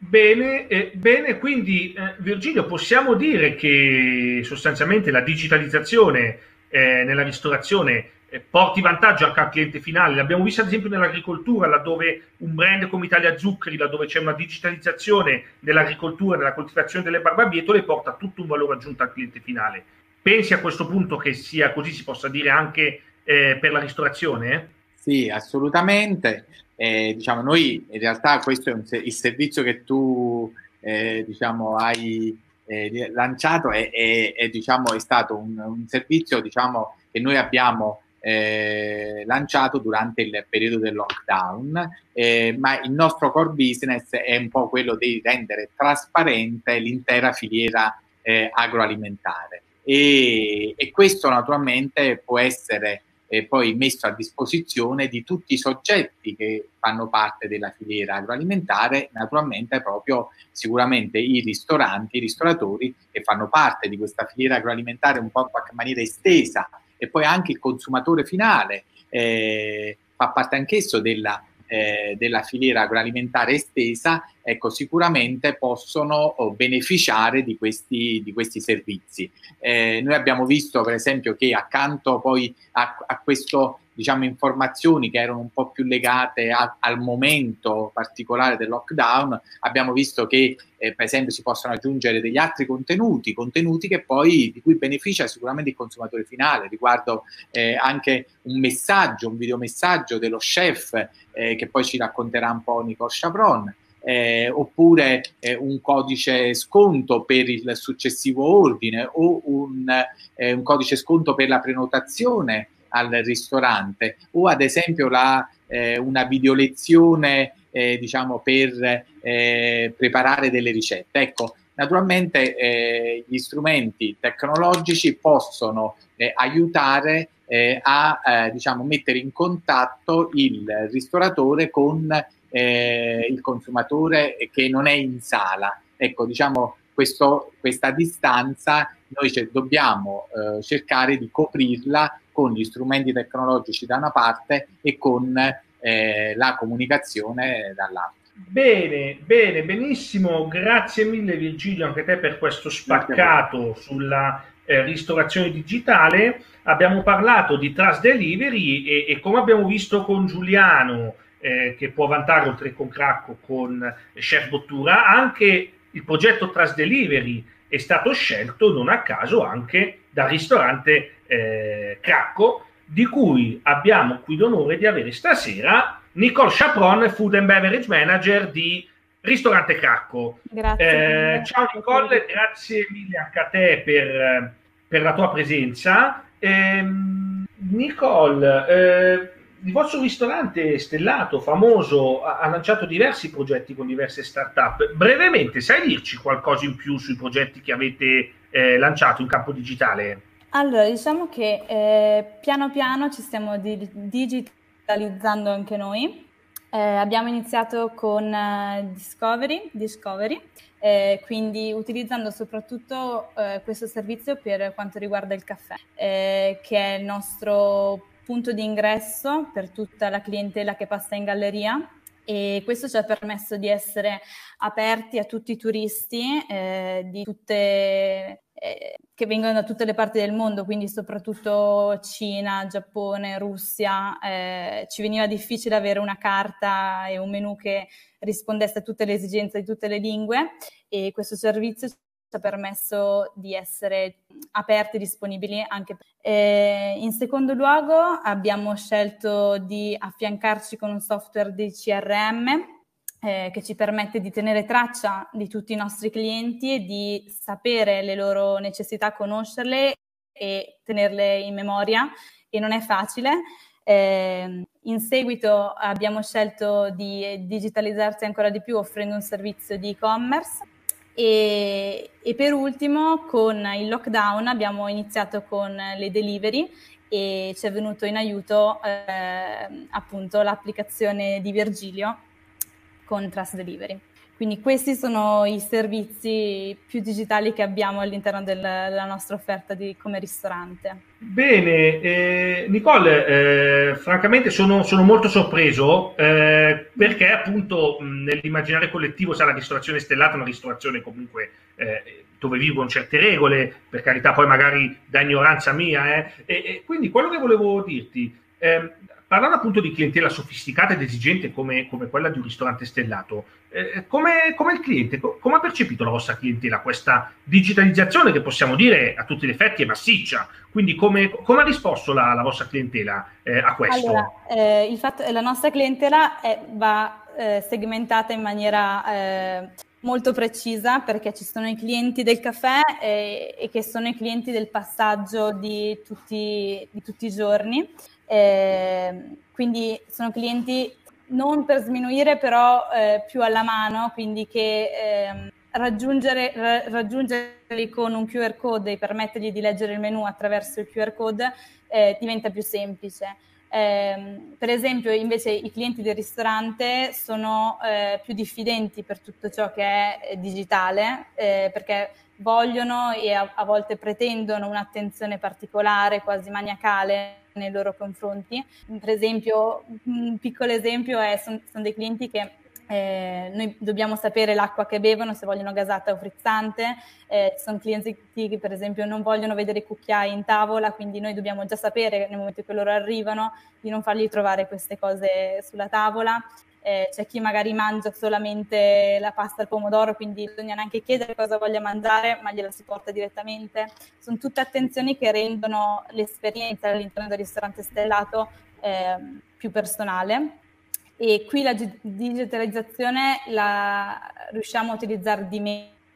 S1: Bene, eh, bene, quindi eh, Virgilio, possiamo dire che sostanzialmente la digitalizzazione eh, nella ristorazione porti vantaggio anche al cliente finale. L'abbiamo visto ad esempio nell'agricoltura, laddove un brand come Italia Zuccheri, laddove c'è una digitalizzazione dell'agricoltura, della coltivazione delle barbabietole, porta tutto un valore aggiunto al cliente finale. Pensi a questo punto che sia così, si possa dire anche eh, per la ristorazione?
S5: Sì, assolutamente. Eh, diciamo, noi in realtà questo è un, il servizio che tu eh, diciamo, hai eh, lanciato è, è, diciamo, è stato un, un servizio diciamo, che noi abbiamo eh, lanciato durante il periodo del lockdown, eh, ma il nostro core business è un po' quello di rendere trasparente l'intera filiera eh, agroalimentare. E, e questo naturalmente può essere eh, poi messo a disposizione di tutti i soggetti che fanno parte della filiera agroalimentare, naturalmente proprio sicuramente i ristoranti, i ristoratori che fanno parte di questa filiera agroalimentare un po' in qualche maniera estesa e poi anche il consumatore finale eh, fa parte anch'esso della eh, della filiera agroalimentare estesa, ecco, sicuramente possono oh, beneficiare di questi, di questi servizi. Eh, noi abbiamo visto, per esempio, che accanto poi a, a questo diciamo, informazioni che erano un po' più legate a, al momento particolare del lockdown, abbiamo visto che eh, per esempio si possono aggiungere degli altri contenuti, contenuti che poi di cui beneficia sicuramente il consumatore finale, riguardo eh, anche un messaggio, un videomessaggio dello chef eh, che poi ci racconterà un po' Nicole Chavron. Eh, oppure eh, un codice sconto per il successivo ordine o un, eh, un codice sconto per la prenotazione al ristorante o ad esempio la, eh, una videolezione eh, diciamo per eh, preparare delle ricette. Ecco, naturalmente eh, gli strumenti tecnologici possono eh, aiutare eh, a diciamo, mettere in contatto il ristoratore con il consumatore che non è in sala. Ecco, diciamo, questo, questa distanza noi c- dobbiamo eh, cercare di coprirla con gli strumenti tecnologici da una parte e con eh, la comunicazione dall'altra.
S1: Bene, bene, benissimo, grazie mille Virgilio anche te per questo spaccato sulla eh, ristorazione digitale. Abbiamo parlato di Trust Delivery e, e come abbiamo visto con Giuliano, eh, che può vantare oltre con Cracco con Chef Bottura, anche il progetto Trust Delivery è stato scelto non a caso anche dal ristorante eh, Cracco, di cui abbiamo qui l'onore di avere stasera Nicole Chapron, Food and Beverage Manager di Ristorante Cracco.
S3: Grazie.
S1: Eh, ciao Nicole, grazie mille anche a te per, per la tua presenza. Eh, Nicole, il vostro ristorante stellato, famoso, ha, lanciato diversi progetti con diverse start-up. Brevemente, sai dirci qualcosa in più sui progetti che avete eh, lanciato in campo digitale?
S6: Allora, diciamo che eh, piano piano ci stiamo di- digitalizzando anche noi. Eh, abbiamo iniziato con uh, Discovery, Discovery eh, quindi utilizzando soprattutto eh, questo servizio per quanto riguarda il caffè, eh, che è il nostro punto di ingresso per tutta la clientela che passa in galleria e questo ci ha permesso di essere aperti a tutti i turisti eh, tutte eh, che vengono da tutte le parti del mondo, quindi soprattutto Cina, Giappone, Russia, eh, ci veniva difficile avere una carta e un menu che rispondesse a tutte le esigenze di tutte le lingue e questo servizio ci ha permesso di essere aperti e disponibili anche. Eh, in secondo luogo abbiamo scelto di affiancarci con un software di CRM eh, che ci permette di tenere traccia di tutti i nostri clienti e di sapere le loro necessità, conoscerle e tenerle in memoria e non è facile. Eh, in seguito abbiamo scelto di digitalizzarsi ancora di più offrendo un servizio di e-commerce e, e per ultimo con il lockdown abbiamo iniziato con le delivery e ci è venuto in aiuto eh, appunto l'applicazione di Virgilio con Trust Delivery. Quindi questi sono i servizi più digitali che abbiamo all'interno del, della nostra offerta di, come ristorante.
S1: Bene, eh, Nicole, eh, francamente sono, sono, molto sorpreso eh, perché appunto nell'immaginario collettivo sa la ristorazione stellata è una ristorazione comunque eh, dove vivono certe regole, per carità poi magari da ignoranza mia, eh. e, e quindi quello che volevo dirti, ehm, parlando appunto di clientela sofisticata ed esigente come, come quella di un ristorante stellato, eh, come, come, il cliente, come ha percepito la vostra clientela questa digitalizzazione che possiamo dire a tutti gli effetti è massiccia? Quindi come, come ha risposto la, la vostra clientela eh, a questo?
S6: Allora, eh, fatto, la nostra clientela è, va eh, segmentata in maniera eh, molto precisa perché ci sono i clienti del caffè e, e che sono i clienti del passaggio di tutti, di tutti i giorni. Eh, quindi sono clienti non per sminuire, però eh, più alla mano, quindi che eh, raggiungere, ra- raggiungerli con un QR code e permettergli di leggere il menu attraverso il QR code eh, diventa più semplice. Eh, per esempio, invece, i clienti del ristorante sono eh, più diffidenti per tutto ciò che è digitale, eh, perché vogliono e a, a volte pretendono un'attenzione particolare, quasi maniacale nei loro confronti. Per esempio, un piccolo esempio è, sono, sono dei clienti che eh, noi dobbiamo sapere l'acqua che bevono, se vogliono gasata o frizzante. Eh, sono clienti che per esempio non vogliono vedere i cucchiai in tavola, quindi noi dobbiamo già sapere nel momento in cui loro arrivano di non fargli trovare queste cose sulla tavola eh, c'è chi magari mangia solamente la pasta al pomodoro, quindi bisogna neanche chiedere cosa voglia mangiare, ma gliela si porta direttamente. Sono tutte attenzioni che rendono l'esperienza all'interno del ristorante stellato eh, più personale. E qui la digitalizzazione la riusciamo a utilizzare di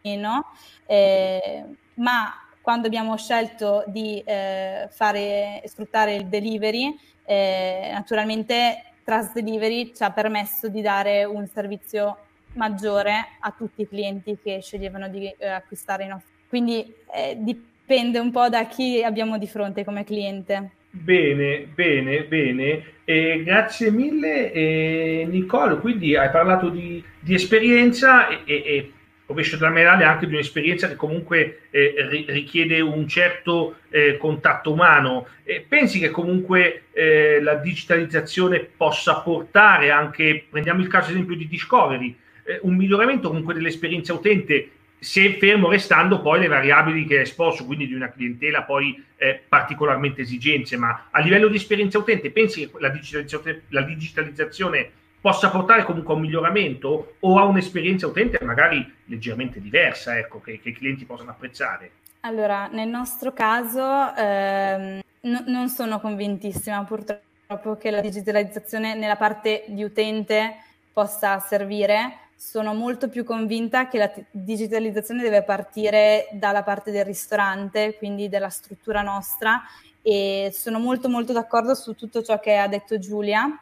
S6: meno, eh, ma quando abbiamo scelto di eh, fare, sfruttare il delivery, eh, naturalmente Trust Delivery ci ha permesso di dare un servizio maggiore a tutti i clienti che sceglievano di eh, acquistare i nostri. Quindi eh, dipende un po' da chi abbiamo di fronte come cliente.
S1: Bene, bene, bene. Eh, grazie mille eh, Nicole, quindi hai parlato di, di esperienza e, e rovescio della medaglia anche di un'esperienza che comunque eh, richiede un certo eh, contatto umano. E pensi che comunque eh, la digitalizzazione possa portare anche, prendiamo il caso esempio di Discovery, eh, un miglioramento comunque dell'esperienza utente, se fermo restando poi le variabili che hai esposto, quindi di una clientela poi eh, particolarmente esigenze, ma a livello di esperienza utente pensi che la digitalizzazione, la digitalizzazione possa portare comunque a un miglioramento o a un'esperienza utente magari leggermente diversa, ecco, che, che i clienti possano apprezzare?
S6: Allora, nel nostro caso ehm, no, non sono convintissima. Purtroppo che la digitalizzazione nella parte di utente possa servire, sono molto più convinta che la t- digitalizzazione deve partire dalla parte del ristorante, quindi della struttura nostra. E sono molto molto d'accordo su tutto ciò che ha detto Giulia,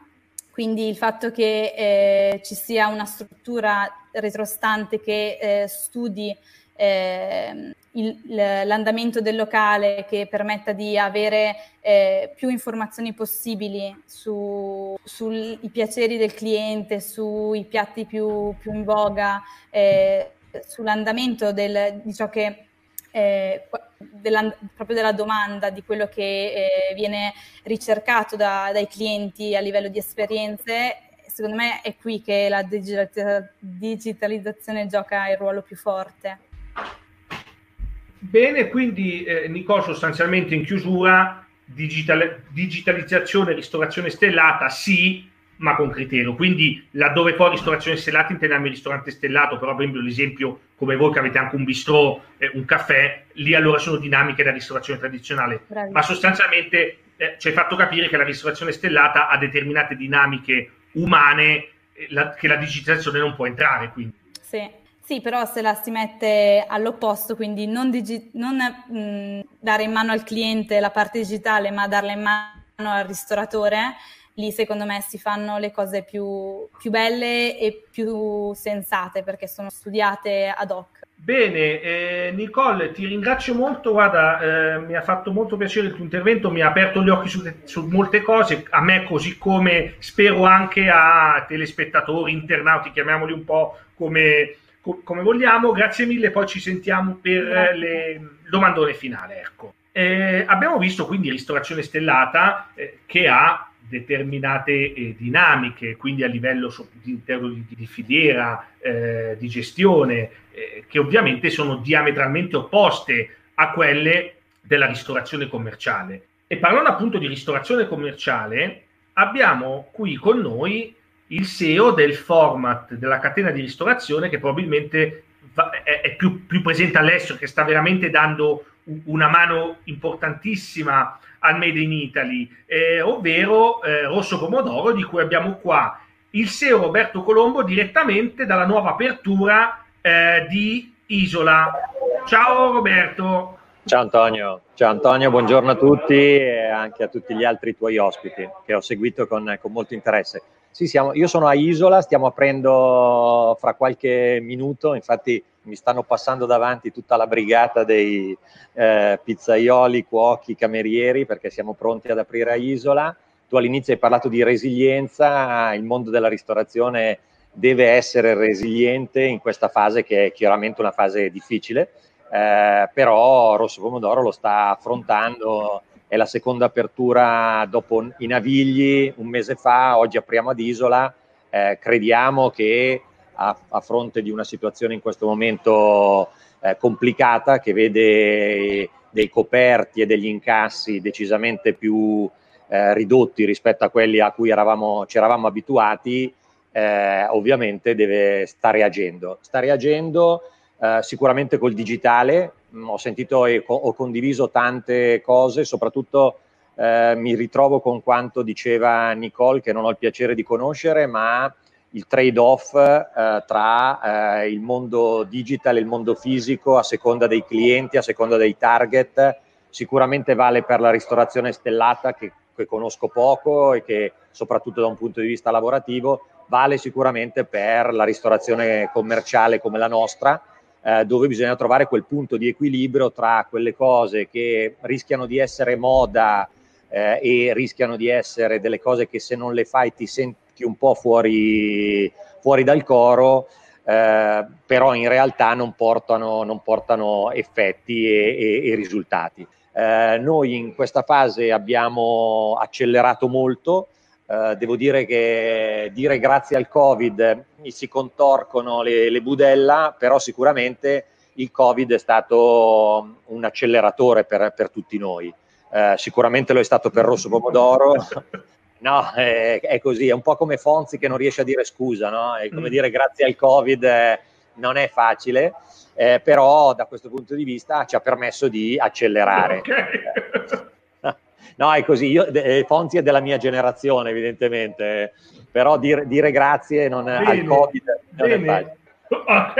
S6: quindi il fatto che eh, ci sia una struttura retrostante che eh, studi eh, il, l'andamento del locale che permetta di avere eh, più informazioni possibili su, sui piaceri del cliente, sui piatti più, più in voga, eh, sull'andamento del, di ciò che eh, della, proprio della domanda di quello che eh, viene ricercato da, dai clienti a livello di esperienze, secondo me è qui che la digitalizzazione gioca il ruolo più forte.
S1: Bene, quindi eh, Nico sostanzialmente in chiusura, digital- digitalizzazione, ristorazione stellata, sì, ma con criterio. Quindi laddove poi ristorazione stellata intendiamo il ristorante stellato, però per esempio l'esempio come voi che avete anche un bistrò, eh, un caffè, lì allora sono dinamiche da ristorazione tradizionale. Bravi. Ma sostanzialmente eh, ci hai fatto capire che la ristorazione stellata ha determinate dinamiche umane eh, la, che la digitalizzazione non può entrare. Quindi.
S6: Sì. Sì, però se la si mette all'opposto, quindi non, digi- non mh, dare in mano al cliente la parte digitale, ma darla in mano al ristoratore, lì secondo me si fanno le cose più, più belle e più sensate perché sono studiate ad hoc.
S1: Bene, eh, Nicole, ti ringrazio molto, guarda, eh, mi ha fatto molto piacere il tuo intervento, mi ha aperto gli occhi su, su, molte cose, a me così come spero anche a telespettatori, internauti, chiamiamoli un po' come come vogliamo. Grazie mille, poi ci sentiamo per le domandone finale. Ecco. Eh, abbiamo visto quindi ristorazione stellata eh, che ha determinate eh, dinamiche, quindi a livello so, di, di, di, filiera, eh, di gestione, eh, che ovviamente sono diametralmente opposte a quelle della ristorazione commerciale. E parlando appunto di ristorazione commerciale, abbiamo qui con noi il SEO del format della catena di ristorazione che probabilmente è più, più, presente all'estero, che sta veramente dando una mano importantissima al Made in Italy, eh, ovvero eh, Rosso Pomodoro, di cui abbiamo qua il SEO Roberto Colombo direttamente dalla nuova apertura eh, di Isola. Ciao Roberto.
S7: Ciao Antonio, ciao Antonio, buongiorno a tutti e anche a tutti gli altri tuoi ospiti che ho seguito con, con molto interesse. Sì, siamo, io sono a Isola, stiamo aprendo fra qualche minuto, infatti mi stanno passando davanti tutta la brigata dei eh, pizzaioli, cuochi, camerieri perché siamo pronti ad aprire a Isola. Tu all'inizio hai parlato di resilienza, il mondo della ristorazione deve essere resiliente in questa fase che è chiaramente una fase difficile, eh, però Rosso Pomodoro lo sta affrontando è la seconda apertura dopo i Navigli un mese fa, oggi apriamo ad Isola, eh, crediamo che a, a, fronte di una situazione in questo momento eh, complicata che vede dei coperti e degli incassi decisamente più eh, ridotti rispetto a quelli a cui eravamo, ci eravamo abituati, eh, ovviamente deve stare reagendo. Sta reagendo eh, sicuramente col digitale, mm, ho sentito e co- ho condiviso tante cose, soprattutto eh, mi ritrovo con quanto diceva Nicole, che non ho il piacere di conoscere, ma il trade-off eh, tra eh, il mondo digital e il mondo fisico a seconda dei clienti, a seconda dei target, sicuramente vale per la ristorazione stellata che, che conosco poco e che soprattutto da un punto di vista lavorativo vale sicuramente per la ristorazione commerciale come la nostra, eh, dove bisogna trovare quel punto di equilibrio tra quelle cose che rischiano di essere moda eh, e rischiano di essere delle cose che se non le fai ti senti un po' fuori, fuori dal coro, eh, però in realtà non portano, non portano effetti e, e, e risultati. Eh, noi in questa fase abbiamo accelerato molto, Uh, devo dire che dire grazie al Covid mi si contorcono le, le, budella, però sicuramente il Covid è stato un acceleratore per, per tutti noi. Uh, sicuramente lo è stato per Rosso Pomodoro. No, è, è, così, è un po' come Fonzi che non riesce a dire scusa, no? È come mm. dire grazie al Covid eh, non è facile, eh, però da questo punto di vista ci ha permesso di accelerare. Okay. No, è così. Io, eh, è della mia generazione, evidentemente, però dire, dire grazie non, al Covid
S1: Bene. Ok,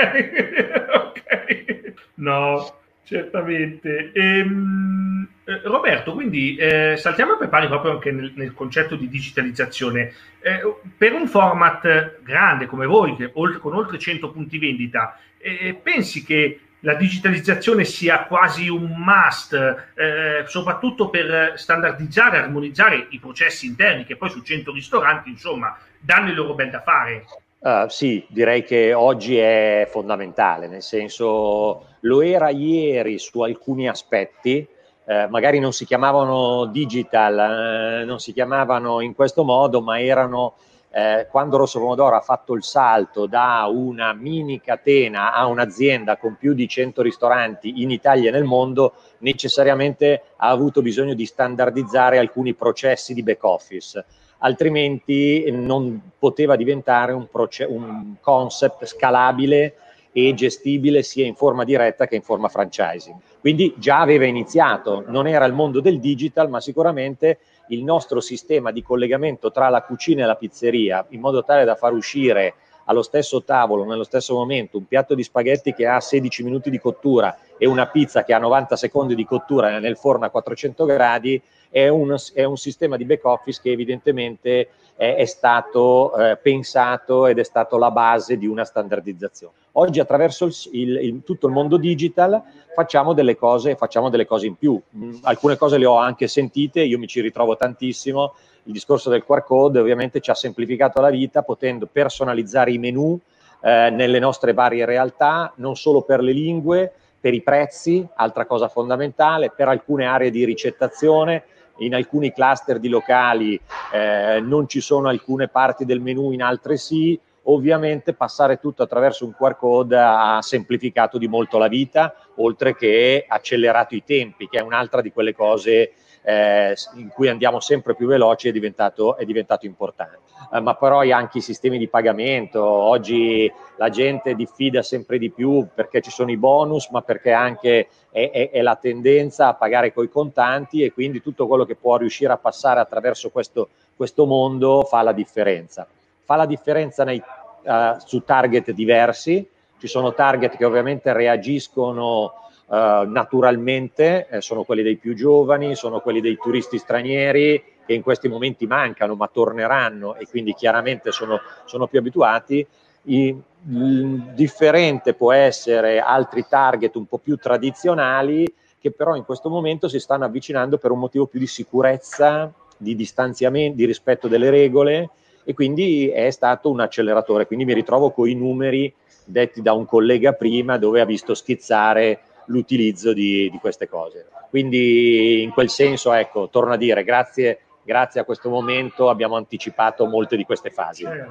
S1: ok. No, certamente. Ehm, eh, Roberto, quindi eh, saltiamo per pari proprio anche nel, nel concetto di digitalizzazione. Eh, per un format grande come voi, che con oltre 100 punti vendita, eh, pensi che la digitalizzazione sia quasi un must, eh, soprattutto per standardizzare, armonizzare i processi interni, che poi su 100 ristoranti, insomma, danno il loro bel da fare.
S7: Uh, sì, direi che oggi è fondamentale, nel senso lo era ieri su alcuni aspetti, eh, magari non si chiamavano digital, eh, non si chiamavano in questo modo, ma erano eh, quando Rosso Pomodoro ha fatto il salto da una mini catena a un'azienda con più di 100 ristoranti in Italia e nel mondo, necessariamente ha avuto bisogno di standardizzare alcuni processi di back office altrimenti non poteva diventare un, proce- un concept scalabile e gestibile sia in forma diretta che in forma franchising. Quindi già aveva iniziato, non era il mondo del digital, ma sicuramente il nostro sistema di collegamento tra la cucina e la pizzeria, in modo tale da far uscire allo stesso tavolo, nello stesso momento, un piatto di spaghetti che ha 16 minuti di cottura e una pizza che ha 90 secondi di cottura nel forno a 400 gradi, è un, è un sistema di back office che evidentemente è, è stato eh, pensato ed è stato la base di una standardizzazione. Oggi attraverso il, il, il, tutto il mondo digital facciamo delle cose, facciamo delle cose in più. Mm, alcune cose le ho anche sentite, io mi ci ritrovo tantissimo. Il discorso del QR code ovviamente ci ha semplificato la vita potendo personalizzare i menu eh, nelle nostre varie realtà, non solo per le lingue, per i prezzi, altra cosa fondamentale, per alcune aree di ricettazione, in alcuni cluster di locali eh, non ci sono alcune parti del menu, in altre sì. Ovviamente passare tutto attraverso un QR code ha semplificato di molto la vita, oltre che accelerato i tempi, che è un'altra di quelle cose eh, in cui andiamo sempre più veloci è diventato, è diventato importante. Eh, ma però anche i sistemi di pagamento, oggi la gente diffida sempre di più perché ci sono i bonus, ma perché anche è, è, è la tendenza a pagare coi contanti e quindi tutto quello che può riuscire a passare attraverso questo, questo mondo fa la differenza. Fa la differenza nei, uh, su target diversi, ci sono target che ovviamente reagiscono Uh, naturalmente eh, sono quelli dei più giovani, sono quelli dei turisti stranieri che in questi momenti mancano ma torneranno e quindi chiaramente sono, sono più abituati. I, differente può essere altri target un po' più tradizionali che però in questo momento si stanno avvicinando per un motivo più di sicurezza, di distanziamento, di rispetto delle regole e quindi è stato un acceleratore. Quindi mi ritrovo con i numeri detti da un collega prima dove ha visto schizzare l'utilizzo di, di queste cose. Quindi in quel senso, ecco, torno a dire, grazie grazie a questo momento abbiamo anticipato molte di queste fasi.
S1: E,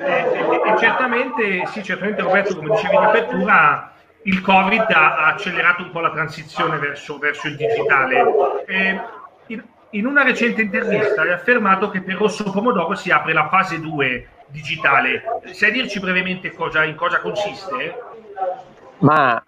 S1: e, e, certamente, sì, certamente Roberto, come dicevi in apertura, il Covid ha accelerato un po' la transizione verso, verso il digitale. Eh, in, in, una recente intervista hai affermato che per Rosso Pomodoro si apre la fase 2 digitale. Sai dirci brevemente cosa, in cosa consiste?
S7: Ma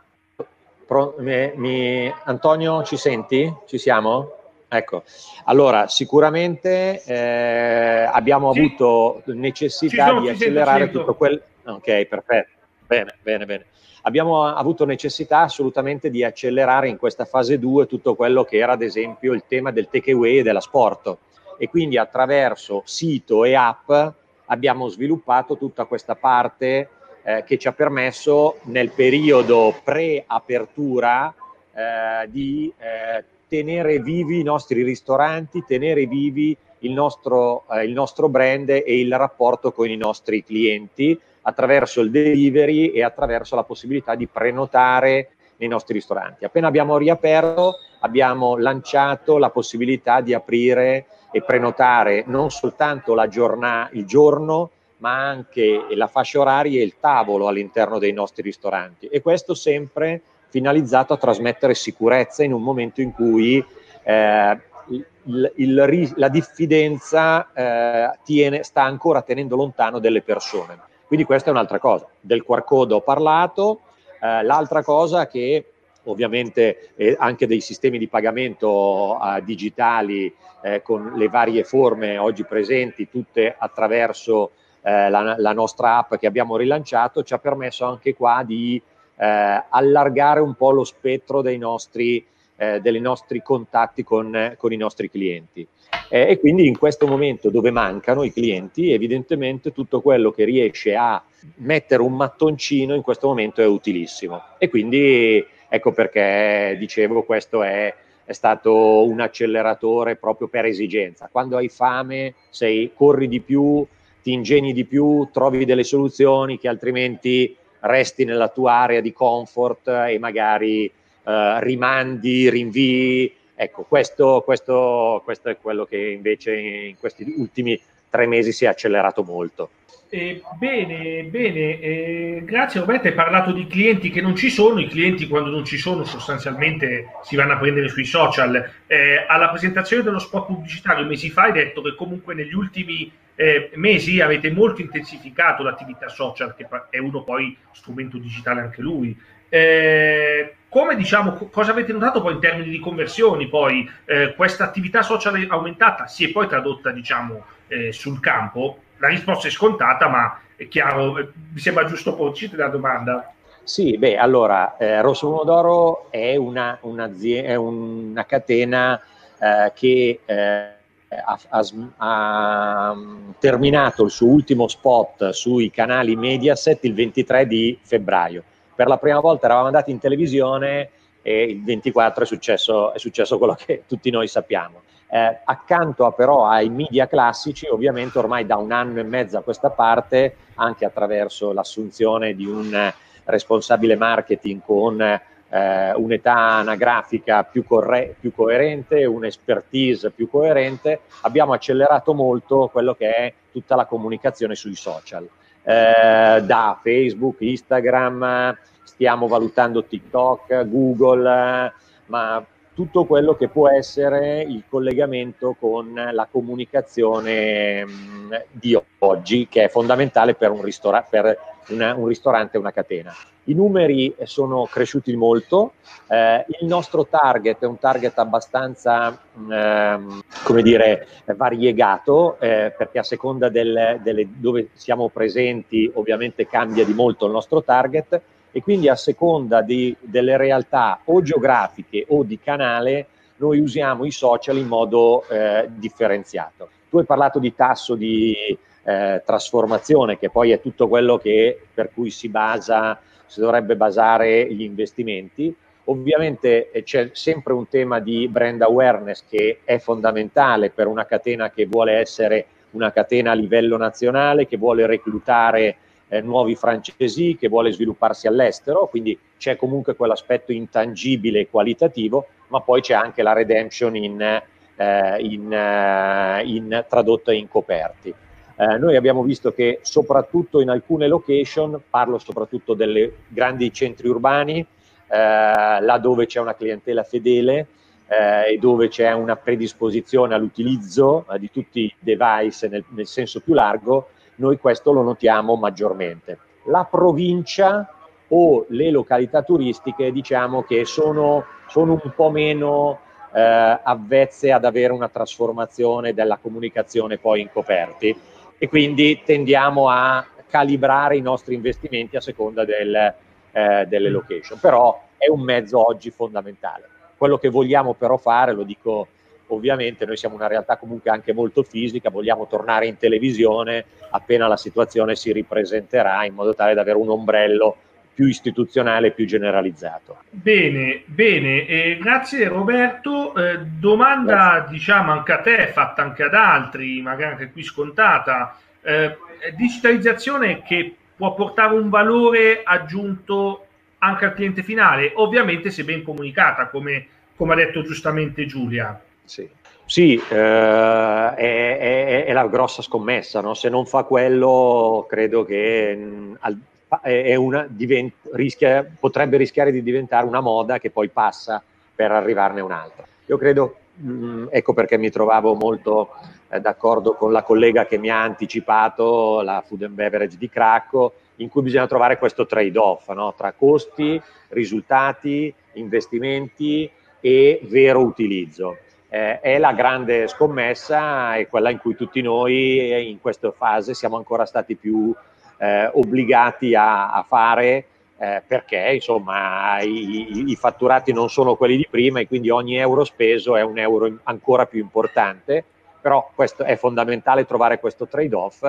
S7: pro, mi, mi, Antonio, ci senti? Ci siamo? Ecco, allora sicuramente eh, abbiamo sì. avuto necessità sono, di accelerare sento, tutto quel... Ok, perfetto, bene, bene, bene. Abbiamo avuto necessità assolutamente di accelerare in questa fase 2 tutto quello che era ad esempio il tema del takeaway e della sport e quindi attraverso sito e app abbiamo sviluppato tutta questa parte eh, che ci ha permesso nel periodo pre-apertura eh, di eh, tenere vivi i nostri ristoranti, tenere vivi il nostro, eh, il nostro brand e il rapporto con i nostri clienti attraverso il delivery e attraverso la possibilità di prenotare nei nostri ristoranti. Appena abbiamo riaperto abbiamo lanciato la possibilità di aprire e prenotare non soltanto la giornata, il giorno, ma anche la fascia oraria e il tavolo all'interno dei nostri ristoranti. E questo sempre finalizzato a trasmettere sicurezza in un momento in cui eh, il, il, la diffidenza eh, tiene, sta ancora tenendo lontano delle persone. Quindi questa è un'altra cosa. Del QR code ho parlato, eh, l'altra cosa che ovviamente eh, anche dei sistemi di pagamento eh, digitali eh, con le varie forme oggi presenti, tutte attraverso eh, la, la, nostra app che abbiamo rilanciato, ci ha permesso anche qua di allargare un po' lo spettro dei nostri, eh, dei nostri contatti con, con, i nostri clienti. e quindi in questo momento dove mancano i clienti, evidentemente tutto quello che riesce a mettere un mattoncino in questo momento è utilissimo. E quindi ecco perché dicevo questo è è stato un acceleratore proprio per esigenza. Quando hai fame, sei, corri di più, ti ingegni di più, trovi delle soluzioni che altrimenti resti nella tua area di comfort e magari eh, rimandi, rinvii. Ecco, questo, questo, questo è quello che invece in questi ultimi tre mesi si è accelerato molto.
S1: Eh, bene, bene, eh, grazie Roberto, hai parlato di clienti che non ci sono, i clienti quando non ci sono sostanzialmente si vanno a prendere sui social. Eh, alla presentazione dello spot pubblicitario mesi fa hai detto che comunque negli ultimi eh, mesi avete molto intensificato l'attività social, che è uno poi strumento digitale anche lui. Eh, come diciamo, cosa avete notato poi in termini di conversioni? Poi eh, questa attività social aumentata si è poi tradotta diciamo eh, sul campo? La risposta è scontata, ma è chiaro, eh, mi sembra giusto porci la domanda.
S7: Sì, beh, allora, eh, Rosso Pomodoro è una, è una catena eh, che ha, ha, ha, terminato il suo ultimo spot sui canali Mediaset il 23 di febbraio. Per la prima volta eravamo andati in televisione e il 24 è successo, è successo quello che tutti noi sappiamo. Eh, accanto a, però ai media classici, ovviamente ormai da un anno e mezzo a questa parte, anche attraverso l'assunzione di un responsabile marketing con eh, un'età anagrafica più, corre- più coerente, un'expertise più coerente, abbiamo accelerato molto quello che è tutta la comunicazione sui social. Eh, da Facebook, Instagram, stiamo valutando TikTok, Google, ma tutto quello che può essere il collegamento con la comunicazione mm, di oggi, che è fondamentale per un, ristora- per una, un ristorante e una catena. I numeri sono cresciuti molto, eh, il nostro target è un target abbastanza, eh, come dire, variegato, eh, perché a seconda del, delle, dove siamo presenti ovviamente cambia di molto il nostro target, e quindi a seconda di, delle realtà o geografiche o di canale noi usiamo i social in modo eh, differenziato. Tu hai parlato di tasso di eh, trasformazione, che poi è tutto quello che, per cui si basa, si dovrebbe basare gli investimenti. Ovviamente eh, c'è sempre un tema di brand awareness che è fondamentale per una catena che vuole essere una catena a livello nazionale, che vuole reclutare eh, nuovi francesi, che vuole svilupparsi all'estero, quindi c'è comunque quell'aspetto intangibile e qualitativo, ma poi c'è anche la redemption in, eh, in, eh, in tradotta in coperti. Eh, noi abbiamo visto che soprattutto in alcune location, parlo soprattutto dei grandi centri urbani, eh, là dove c'è una clientela fedele, eh, e dove c'è una predisposizione all'utilizzo eh, di tutti i device nel, nel, senso più largo, noi questo lo notiamo maggiormente. La provincia o le località turistiche diciamo che sono, sono un po' meno eh, avvezze ad avere una trasformazione della comunicazione poi in coperti e quindi tendiamo a calibrare i nostri investimenti a seconda del, eh, delle location. Però è un mezzo oggi fondamentale. Quello che vogliamo però fare, lo dico ovviamente noi siamo una realtà comunque anche molto fisica, vogliamo tornare in televisione appena la situazione si ripresenterà in modo tale da avere un ombrello più istituzionale, più generalizzato.
S1: Bene, bene, eh, grazie Roberto. Eh, domanda grazie. diciamo anche a te, fatta anche ad altri, magari anche qui scontata. Eh, digitalizzazione che può portare un valore aggiunto anche al cliente finale, ovviamente se ben comunicata, come, come ha detto giustamente Giulia.
S7: Sì, sì eh, è, è, è, la grossa scommessa, no? se non fa quello credo che mh, mm, una, divent, rischia, potrebbe rischiare di diventare una moda che poi passa per arrivarne un'altra. Io credo, mh, mm, ecco perché mi trovavo molto eh, d'accordo con la collega che mi ha anticipato la Food and Beverage di Cracco, in cui bisogna trovare questo trade-off no? tra costi, risultati investimenti e vero utilizzo. Eh, è la grande scommessa e quella in cui tutti noi in questa fase siamo ancora stati più eh, obbligati a, a fare eh, perché insomma i, i, fatturati non sono quelli di prima e quindi ogni euro speso è un euro ancora più importante, però questo è fondamentale trovare questo trade-off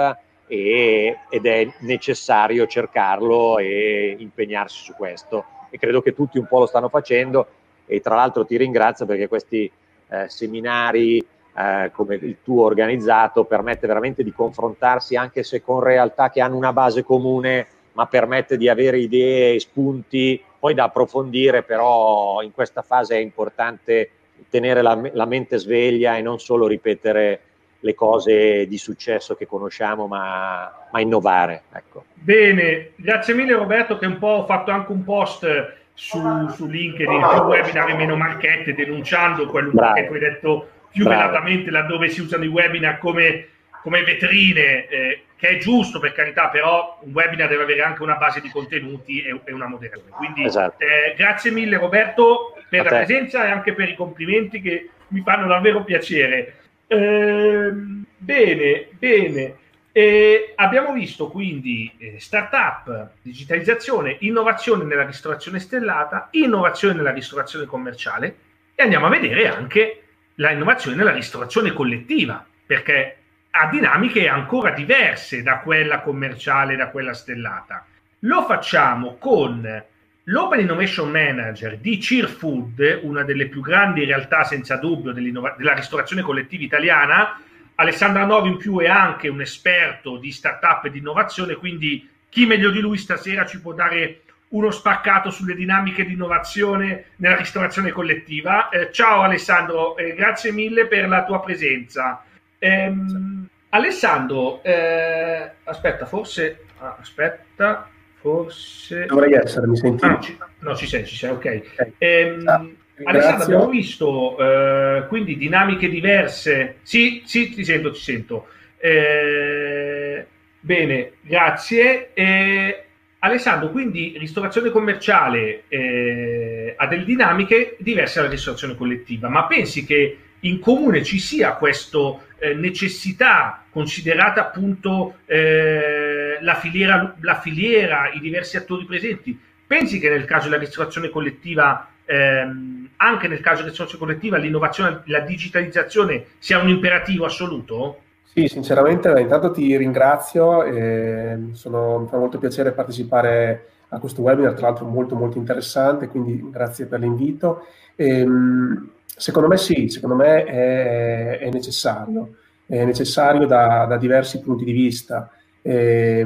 S7: e, ed è necessario cercarlo e impegnarsi su questo. E credo che tutti un po' lo stanno facendo e tra l'altro ti ringrazio perché questi eh, seminari eh, come il tuo organizzato permette veramente di confrontarsi anche se con realtà che hanno una base comune ma permette di avere idee e spunti poi da approfondire, però in questa fase è importante tenere la, la, mente sveglia e non solo ripetere le cose di successo che conosciamo, ma, ma innovare. Ecco.
S1: Bene, grazie mille Roberto che un po' ho fatto anche un post su, su LinkedIn, più webinar e meno marchette, denunciando quello Bravo. che tu hai detto più Bravo. velatamente laddove si usano i webinar come, come vetrine. Eh, che è giusto per carità, però un webinar deve avere anche una base di contenuti e, e una moderazione. Quindi esatto. eh, grazie mille Roberto per A la te. presenza e anche per i complimenti che mi fanno davvero piacere. Eh, bene, bene. Eh, abbiamo visto quindi eh, startup, digitalizzazione, innovazione nella ristorazione stellata, innovazione nella ristorazione commerciale e andiamo a vedere anche la innovazione nella ristorazione collettiva, perché ha dinamiche ancora diverse da quella commerciale, da quella stellata. Lo facciamo con l'Open Innovation Manager di Cheer Food, una delle più grandi realtà senza dubbio della ristorazione collettiva italiana. Alessandra Novi in più è anche un esperto di startup e di innovazione, quindi chi meglio di lui stasera ci può dare uno spaccato sulle dinamiche di innovazione nella ristorazione collettiva. Eh, ciao Alessandro, eh, grazie mille per la tua presenza. Ehm, Alessandro, eh, aspetta, forse... Ah, aspetta, forse...
S8: Dovrei essere, mi senti?
S1: Ah, no, ci, sei, ci sei, ok. okay. Ehm, Alessandro, abbiamo visto eh, quindi dinamiche diverse. Sì, sì, ti sento, ti sento. Eh, bene, grazie. Eh, Alessandro, quindi ristorazione commerciale eh, ha delle dinamiche diverse dalla ristorazione collettiva, ma pensi che in comune ci sia questa eh, necessità, considerata appunto eh, la, filiera, la, filiera, i diversi attori presenti, pensi che nel caso della ristorazione collettiva, ehm, anche nel caso della ristorazione collettiva, l'innovazione, la digitalizzazione sia un imperativo assoluto?
S8: Sì, sinceramente, intanto ti ringrazio, eh, sono, mi fa molto piacere partecipare a questo webinar, tra l'altro molto molto interessante, quindi grazie per l'invito. Ehm, Secondo me sì, secondo me è, è necessario, è necessario da, da, diversi punti di vista. Eh,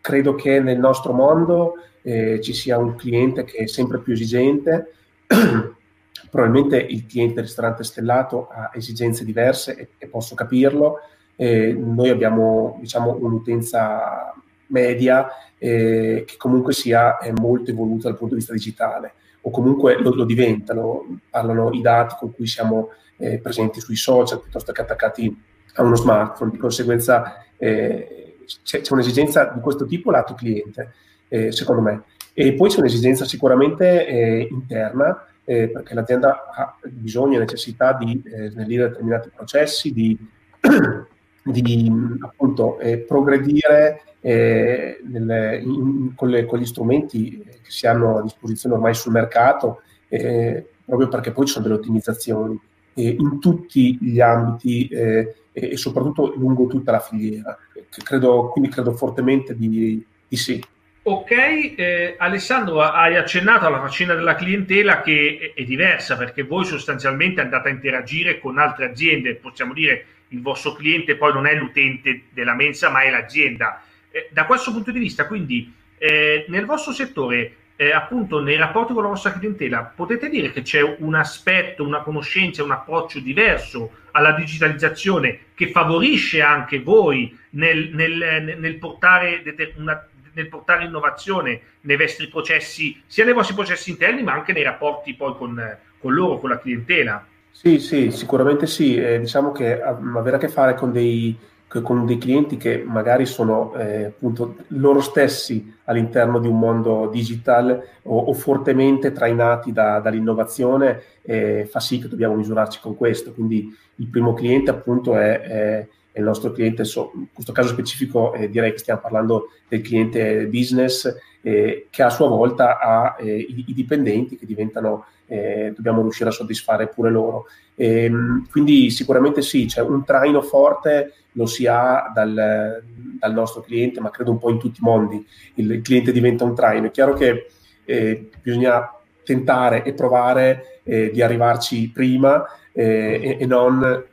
S8: credo che nel nostro mondo eh, ci sia un cliente che è sempre più esigente, probabilmente il cliente del ristorante stellato ha esigenze diverse e, e posso capirlo. Eh, noi abbiamo diciamo, un'utenza media eh, che comunque sia molto evoluta dal punto di vista digitale o comunque lo, lo diventano, parlano i dati con cui siamo eh, presenti sui social piuttosto che attaccati a uno smartphone, di conseguenza eh, c'è, c'è, un'esigenza di questo tipo lato cliente, eh, secondo me. E poi c'è un'esigenza sicuramente eh, interna, eh, perché l'azienda ha bisogno e necessità di eh, snellire determinati processi, di, di appunto progredire eh, nel, in, con, le, con, gli strumenti che si hanno a disposizione ormai sul mercato, eh, proprio perché poi ci sono delle ottimizzazioni eh, in tutti gli ambiti eh, e soprattutto lungo tutta la filiera. Credo, quindi credo fortemente di, di sì.
S1: Ok, eh, Alessandro, hai accennato alla faccenda della clientela che è, è, diversa perché voi sostanzialmente andate a interagire con altre aziende, possiamo dire il vostro cliente poi non è l'utente della mensa ma è l'azienda. Eh, da questo punto di vista, quindi, eh, nel vostro settore, eh, appunto, nei rapporti con la vostra clientela, potete dire che c'è un aspetto, una conoscenza, un approccio diverso alla digitalizzazione che favorisce anche voi nel, nel, nel, portare, una, nel portare innovazione nei vostri processi, sia nei vostri processi interni, ma anche nei rapporti poi con, con loro, con la clientela?
S8: Sì, sì, sicuramente sì. Eh, diciamo che avere a che fare con dei con dei clienti che magari sono eh, appunto loro stessi all'interno di un mondo digital o, o fortemente trainati da, dall'innovazione, eh, fa sì che dobbiamo misurarci con questo. Quindi il primo cliente appunto è, è il nostro cliente, in questo caso specifico eh, direi che stiamo parlando del cliente business eh, che a sua volta ha eh, i, i, dipendenti che diventano, eh, dobbiamo riuscire a soddisfare pure loro. E, ehm, quindi sicuramente sì, c'è un traino forte lo si ha dal, dal, nostro cliente, ma credo un po' in tutti i mondi il, cliente diventa un traino. È chiaro che eh, bisogna tentare e provare eh, di arrivarci prima e, e, non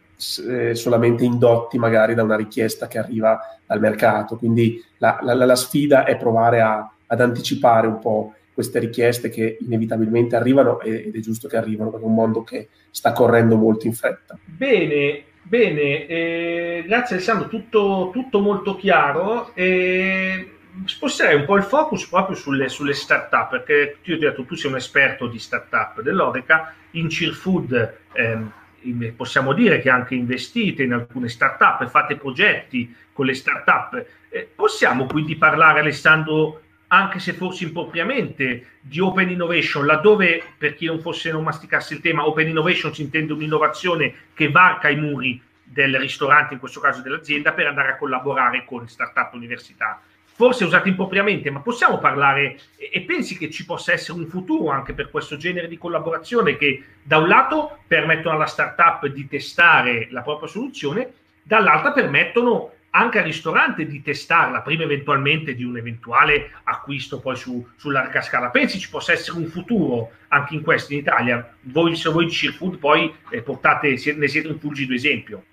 S8: eh, solamente indotti magari da una richiesta che arriva dal mercato. Quindi la, la, la sfida è provare a, ad anticipare un po' queste richieste che inevitabilmente arrivano ed è giusto che arrivano perché è un mondo che sta correndo molto in fretta.
S1: Bene, bene, eh, grazie Alessandro, tutto, tutto molto chiaro. Eh, sposterei un po' il focus proprio sulle, sulle start-up, perché io ti ho detto, tu sei un esperto di start-up dell'Oreca, in Cheerfood eh, possiamo dire che anche investite in alcune start-up, fate progetti con le start-up. Eh, possiamo quindi parlare, Alessandro, anche se forse impropriamente, di open innovation, laddove per chi non fosse non masticasse il tema, open innovation si intende un'innovazione che varca i muri del ristorante, in questo caso dell'azienda, per andare a collaborare con start-up università. Forse usate impropriamente, ma possiamo parlare e, pensi che ci possa essere un futuro anche per questo genere di collaborazione che da un lato permettono alla startup di testare la propria soluzione, dall'altra permettono anche al ristorante di testarla prima eventualmente di un eventuale acquisto poi su, su larga scala. Pensi ci possa essere un futuro anche in questo in Italia? Voi, se voi di Cheerfood poi eh, portate, ne siete un fulgido esempio.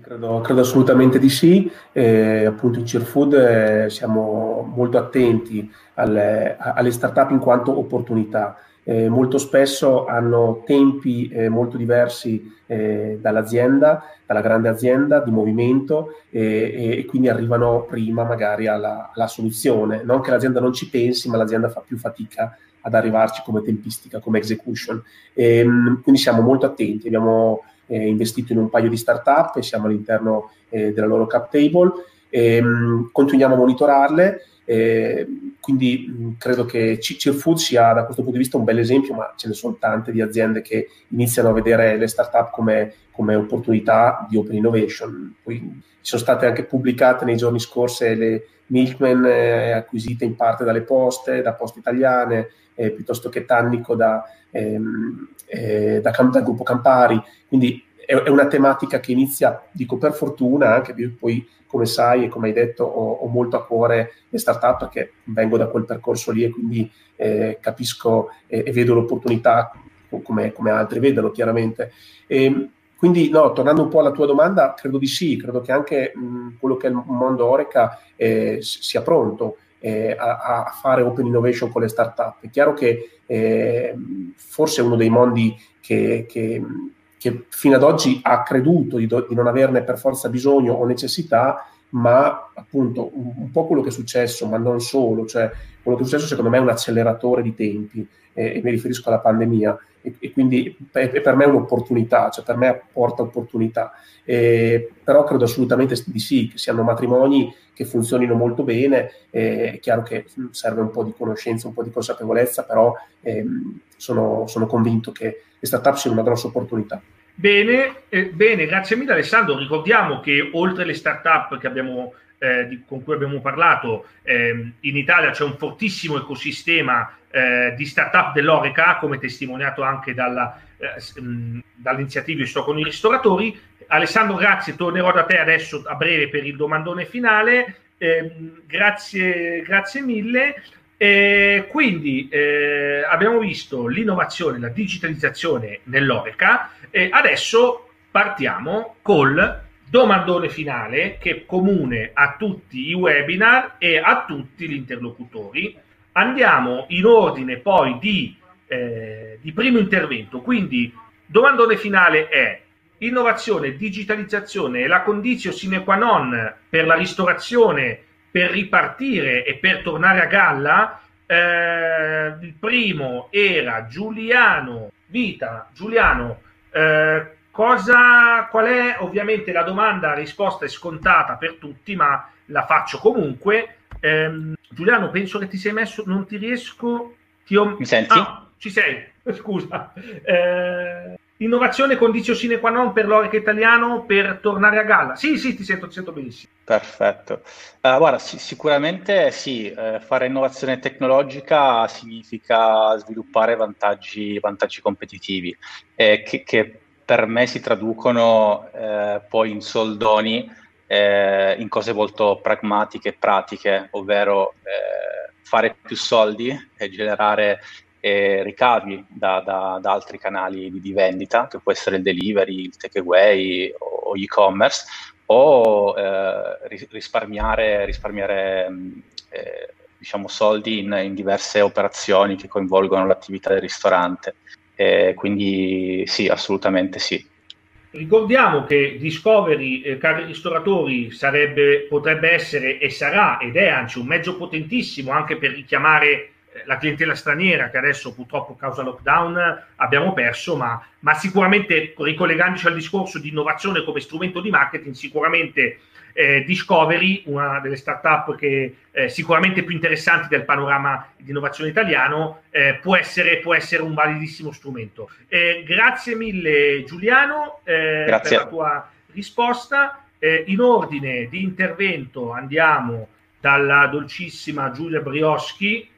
S8: Credo, credo, assolutamente di sì, eh, appunto in Cheerfood eh, siamo molto attenti alle, alle start-up in quanto opportunità eh, molto spesso hanno tempi eh, molto diversi eh, dall'azienda, dalla grande azienda di movimento e, quindi arrivano prima magari alla, alla, soluzione. Non che l'azienda non ci pensi, ma l'azienda fa più fatica ad arrivarci come tempistica, come execution. Ehm, quindi siamo molto attenti, abbiamo eh, investito in un paio di start-up e siamo all'interno eh, della loro cap table. E, ehm, continuiamo a monitorarle eh, quindi mh, credo che Cheerfood sia da questo punto di vista un bel esempio, ma ce ne sono tante di aziende che iniziano a vedere le startup come, come opportunità di open innovation. Poi sono state anche pubblicate nei giorni scorsi le Milkman eh, acquisite in parte dalle poste, da poste italiane, eh, piuttosto che Tannico da, ehm, eh, da, dal gruppo Campari. Quindi è, è, una tematica che inizia, dico per fortuna, anche poi come sai e come hai detto ho, ho, molto a cuore le startup perché vengo da quel percorso lì e quindi eh, capisco e, e, vedo l'opportunità come, come, altri vedono chiaramente. E, quindi no, tornando un po' alla tua domanda, credo di sì, credo che anche mh, quello che è il mondo Oreca eh, sia pronto eh, a, a, fare open innovation con le startup. È chiaro che eh, forse è uno dei mondi che, che che fino ad oggi ha creduto di, do, di, non averne per forza bisogno o necessità, ma appunto un, un, po' quello che è successo, ma non solo, cioè quello che è successo secondo me è un acceleratore di tempi eh, e mi riferisco alla pandemia e, e quindi è, è, per me un'opportunità, cioè per me porta opportunità, eh, però credo assolutamente di sì, che siano matrimoni che funzionino molto bene, eh, è chiaro che serve un po' di conoscenza, un po' di consapevolezza, però ehm, sono, sono convinto che le startup siano una grossa opportunità.
S1: Bene, eh, bene, grazie mille Alessandro. Ricordiamo che oltre alle startup che abbiamo, eh, di, con cui abbiamo parlato, eh, in Italia c'è un fortissimo ecosistema eh, di startup dell'Oreca, come testimoniato anche dalla, eh, mh, dall'iniziativa Sto con i ristoratori. Alessandro, grazie, tornerò da te adesso a breve per il domandone finale. Ehm, grazie, grazie mille. E quindi eh, abbiamo visto l'innovazione, la digitalizzazione nell'Oreca e adesso partiamo col domandone finale che è comune a tutti i webinar e a tutti gli interlocutori. Andiamo in ordine poi di, eh, di primo intervento, quindi domandone finale è innovazione, digitalizzazione è la condizione sine qua non per la ristorazione per ripartire e per tornare a galla, eh, il primo era Giuliano Vita. Giuliano, eh, cosa, qual è ovviamente la domanda, la risposta è scontata per tutti, ma la faccio comunque. Eh, Giuliano, penso che ti sei messo, non ti riesco. Ti ho...
S2: Mi senti?
S1: Ah, ci sei, scusa. Eh, innovazione condizio sine qua non per l'Orica italiano per tornare a galla. Sì, sì, ti sento, ti sento benissimo.
S2: Perfetto. Uh, guarda, sì, sicuramente sì, eh, fare innovazione tecnologica significa sviluppare vantaggi, vantaggi competitivi eh, che, che, per me si traducono eh, poi in soldoni eh, in cose molto pragmatiche e pratiche, ovvero eh, fare più soldi e generare e ricavi da, da, da, altri canali di, di, vendita, che può essere il delivery, il takeaway o, o e-commerce, o eh, risparmiare, risparmiare eh, diciamo, soldi in, in, diverse operazioni che coinvolgono l'attività del ristorante. Eh, quindi sì, assolutamente sì.
S1: Ricordiamo che Discovery, eh, cari ristoratori, sarebbe, potrebbe essere e sarà ed è anzi un mezzo potentissimo anche per richiamare la clientela straniera che adesso purtroppo causa lockdown abbiamo perso, ma, ma, sicuramente ricollegandoci al discorso di innovazione come strumento di marketing, sicuramente eh, Discovery, una delle start-up che eh, sicuramente più interessanti del panorama di innovazione italiano, eh, può, essere, può, essere, un validissimo strumento. Eh, grazie mille Giuliano eh,
S2: grazie.
S1: per la tua risposta. Eh, in ordine di intervento andiamo dalla dolcissima Giulia Brioschi,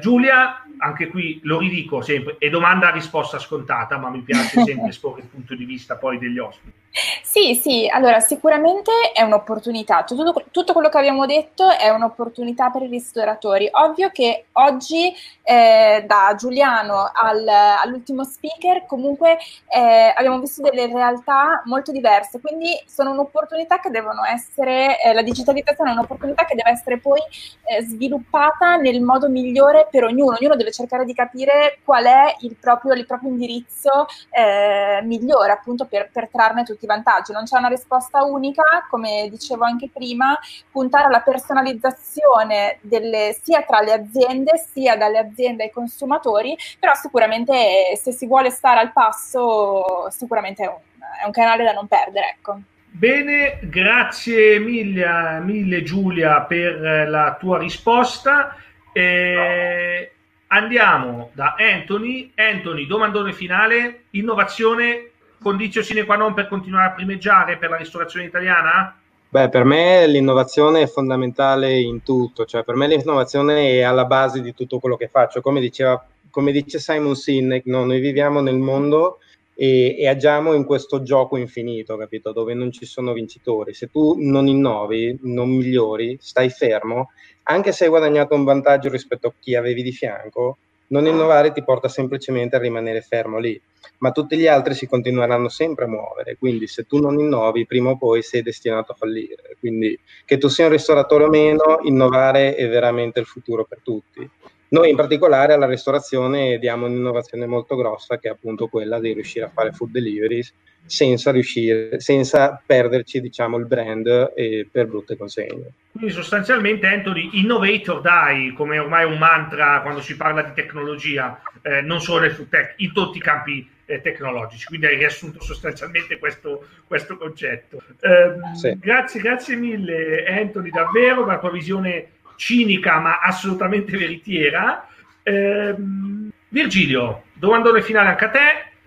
S1: Giulia, anche qui lo ridico sempre, è domanda a risposta scontata, ma mi piace sempre esporre il punto di vista poi degli ospiti.
S3: Sì, sì, allora sicuramente è un'opportunità, tutto, tutto, quello che abbiamo detto è un'opportunità per i ristoratori. Ovvio che oggi eh, da Giuliano al, all'ultimo speaker comunque eh, abbiamo visto delle realtà molto diverse, quindi sono un'opportunità che devono essere, eh, la digitalizzazione è un'opportunità che deve essere poi eh, sviluppata nel modo migliore per ognuno, ognuno deve cercare di capire qual è il proprio, il proprio indirizzo eh, migliore appunto per, per trarne tutti i vantaggi, non c'è una risposta unica, come dicevo anche prima, puntare alla personalizzazione delle, sia tra le aziende sia dalle aziende ai consumatori, però sicuramente se si vuole stare al passo sicuramente è un, è un canale da non perdere. Ecco.
S1: Bene, grazie mille, mille Giulia per la tua risposta. Eh, andiamo da Anthony. Anthony, domandone finale, innovazione condizio sine qua non per continuare a primeggiare per la ristorazione italiana?
S4: Beh, per me l'innovazione è fondamentale in tutto, cioè per me l'innovazione è alla base di tutto quello che faccio. Come, diceva, come dice Simon Sinek, no? noi viviamo nel mondo e, e, agiamo in questo gioco infinito, capito? Dove non ci sono vincitori. Se tu non innovi, non migliori, stai fermo, anche se hai guadagnato un vantaggio rispetto a chi avevi di fianco, non innovare ti porta semplicemente a rimanere fermo lì, ma tutti gli altri si continueranno sempre a muovere, quindi se tu non innovi, prima o poi sei destinato a fallire. Quindi che tu sia un ristoratore o meno, innovare è veramente il futuro per tutti. Noi in particolare alla ristorazione diamo un'innovazione molto grossa che è appunto quella di riuscire a fare food deliveries senza, riuscire, senza perderci diciamo, il brand eh, per brutte consegne.
S1: Quindi sostanzialmente Anthony, innovator dai, come ormai un mantra quando si parla di tecnologia, eh, non solo nel food tech, in tutti i campi eh, tecnologici. Quindi hai riassunto sostanzialmente questo, questo concetto. Ehm, sì. Grazie, grazie mille Anthony davvero per la tua visione cinica ma assolutamente veritiera. Eh, Virgilio, domandone finale anche a te.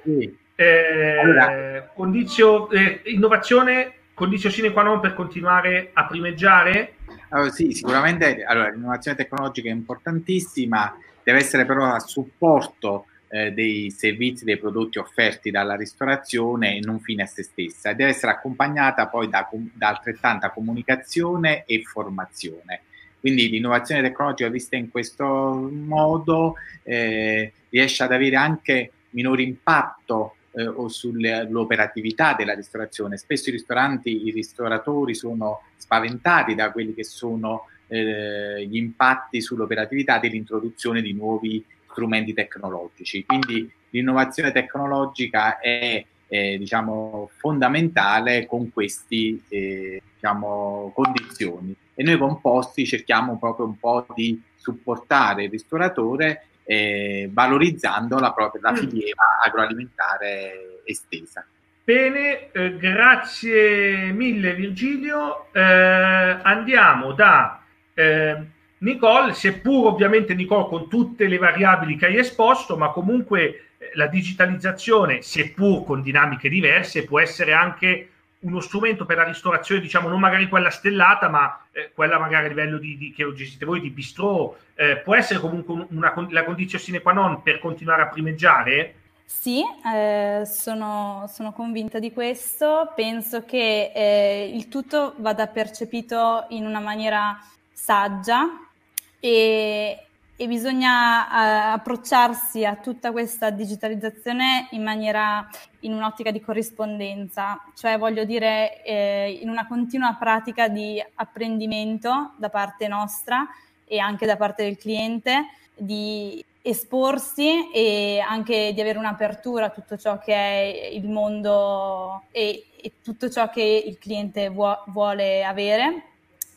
S1: Sì. Eh, allora. condizio, eh, innovazione, condizio sine qua non per continuare a primeggiare?
S5: Allora, sì, sicuramente allora, l'innovazione tecnologica è importantissima, deve essere però a supporto eh, dei servizi, dei prodotti offerti dalla ristorazione e non fine a se stessa e deve essere accompagnata poi da, da altrettanta comunicazione e formazione. Quindi l'innovazione tecnologica vista in questo modo eh, riesce ad avere anche minore impatto eh, o sull'operatività della ristorazione. Spesso i ristoranti, i ristoratori sono spaventati da quelli che sono eh, gli impatti sull'operatività dell'introduzione di nuovi strumenti tecnologici. Quindi l'innovazione tecnologica è eh, diciamo, fondamentale con queste eh, diciamo, condizioni e noi composti cerchiamo proprio un po' di supportare il ristoratore eh, valorizzando la, propria, la mm. filiera agroalimentare estesa.
S1: Bene, eh, grazie mille Virgilio. Eh, andiamo da eh, Nicole, seppur ovviamente Nicole con tutte le variabili che hai esposto, ma comunque la digitalizzazione, seppur con dinamiche diverse, può essere anche uno strumento per la ristorazione, diciamo non magari quella stellata, ma eh, quella magari a livello di, di, che gestite voi di bistrò, eh, può essere comunque una, la condizione sine qua non per continuare a primeggiare?
S6: Sì, eh, sono, sono, convinta di questo. Penso che eh, il tutto vada percepito in una maniera saggia e, e bisogna uh, approcciarsi a tutta questa digitalizzazione in maniera in un'ottica di corrispondenza, cioè voglio dire eh, in una continua pratica di apprendimento da parte nostra e anche da parte del cliente di esporsi e anche di avere un'apertura a tutto ciò che è il mondo e, e tutto ciò che il cliente vuo, vuole avere.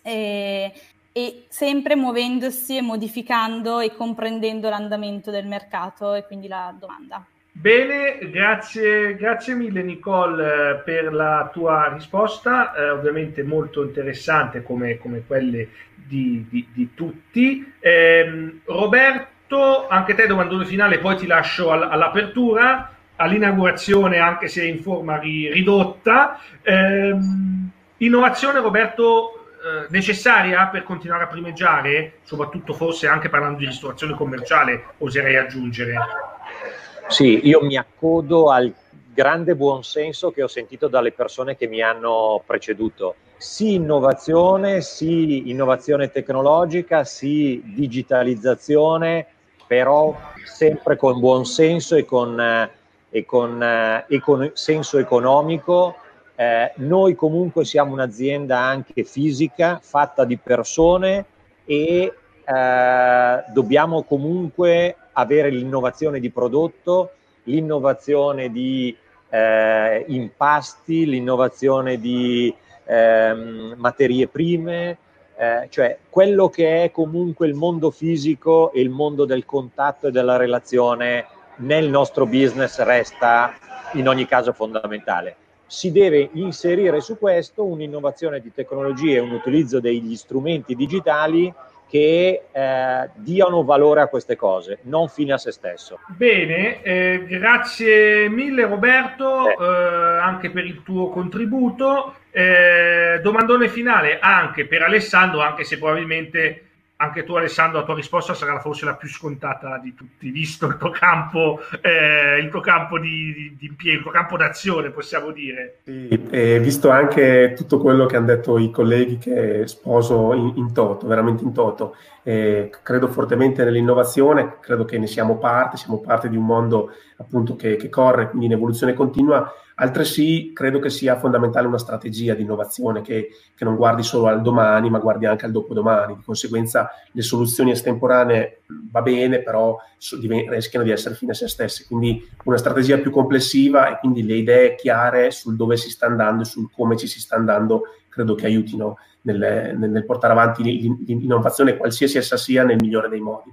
S6: E, e sempre muovendosi e modificando e comprendendo l'andamento del mercato e quindi la domanda.
S1: Bene, grazie, grazie mille Nicole per la tua risposta, eh, ovviamente molto interessante come, come quelle di, di, di tutti. Eh, Roberto, anche te domandone finale, poi ti lascio all, all'apertura, all'inaugurazione anche se in forma ri, ridotta. Eh, innovazione Roberto eh, necessaria per continuare a primeggiare, soprattutto forse anche parlando di ristorazione commerciale, oserei aggiungere.
S7: Sì, io mi accodo al grande buonsenso che ho sentito dalle persone che mi hanno preceduto. Sì innovazione, sì innovazione tecnologica, sì digitalizzazione, però sempre con buonsenso e con, eh, e con, eh, e con senso economico eh, noi comunque siamo un'azienda anche fisica, fatta di persone e eh, dobbiamo comunque avere l'innovazione di prodotto, l'innovazione di eh, impasti, l'innovazione di ehm, materie prime, eh, cioè quello che è comunque il mondo fisico e il mondo del contatto e della relazione nel nostro business resta in ogni caso fondamentale si deve inserire su questo un'innovazione di tecnologie, un utilizzo degli strumenti digitali che eh, diano valore a queste cose, non fine a se stesso.
S1: Bene, eh, grazie mille Roberto eh. anche per il tuo contributo. Eh, domandone finale anche per Alessandro, anche se probabilmente anche tu Alessandro, la tua risposta sarà forse la più scontata di tutti, visto il tuo campo, eh, il tuo campo di, di, impiego, il tuo campo d'azione, possiamo dire.
S8: Sì, e visto anche tutto quello che hanno detto i colleghi che sposo in, in toto, veramente in toto, eh, credo fortemente nell'innovazione, credo che ne siamo parte, siamo parte di un mondo appunto che, che corre, quindi in evoluzione continua Altresì credo che sia fondamentale una strategia di innovazione che, che, non guardi solo al domani, ma guardi anche al dopodomani. Di conseguenza le soluzioni estemporanee va bene, però rischiano di essere fine a se stesse. Quindi una strategia più complessiva e quindi le idee chiare sul dove si sta andando e sul come ci si sta andando credo che aiutino nel, nel portare avanti l'innovazione, qualsiasi essa sia, nel migliore dei modi.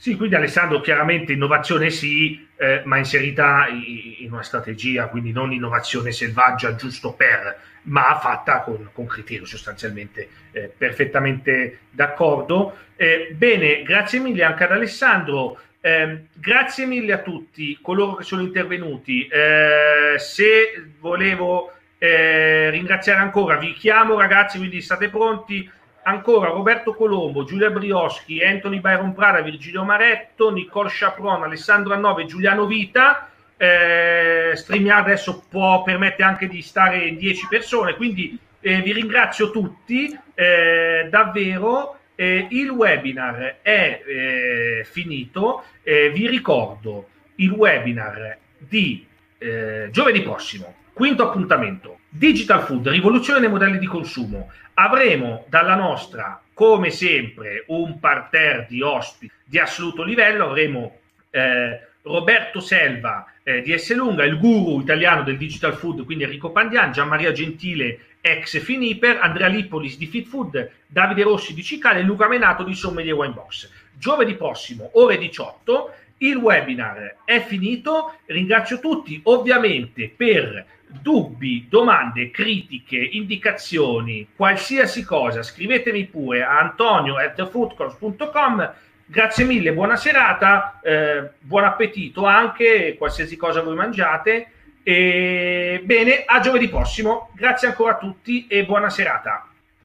S1: Sì, quindi Alessandro, chiaramente innovazione sì, eh, ma inserita in una strategia, quindi non innovazione selvaggia giusto per, ma fatta con, con criterio sostanzialmente eh, perfettamente d'accordo. Eh, bene, grazie mille anche ad Alessandro. Eh, grazie mille a tutti coloro che sono intervenuti. Eh, se volevo eh, ringraziare ancora, vi chiamo ragazzi, quindi state pronti ancora Roberto Colombo, Giulia Brioschi, Anthony Byron Prada, Virgilio Maretto, Nicole Chapron, Alessandro Annove, Giuliano Vita. Eh, StreamYard adesso può permette anche di stare in 10 persone, quindi eh, vi ringrazio tutti eh, davvero. Eh, il webinar è eh, finito. Eh, vi ricordo il webinar di giovedì prossimo, quinto appuntamento Digital Food, rivoluzione nei modelli di consumo. Avremo dalla nostra, come sempre, un parterre di ospiti di assoluto livello. Avremo eh, Roberto Selva eh, di Esselunga, il guru italiano del digital food, quindi Enrico Pandian, Gianmaria Gentile, ex Finiper, Andrea Lippolis di Fit Food, Davide Rossi di Cicale e Luca Menato di Sommelier Wine Box. Giovedì prossimo, ore 18, Il webinar è finito, ringrazio tutti ovviamente per dubbi, domande, critiche, indicazioni, qualsiasi cosa, scrivetemi pure a antonio at thefoodcourse.com. Grazie mille, buona serata, eh, buon appetito anche, qualsiasi cosa voi mangiate. E bene, a giovedì prossimo. Grazie ancora a tutti e buona serata.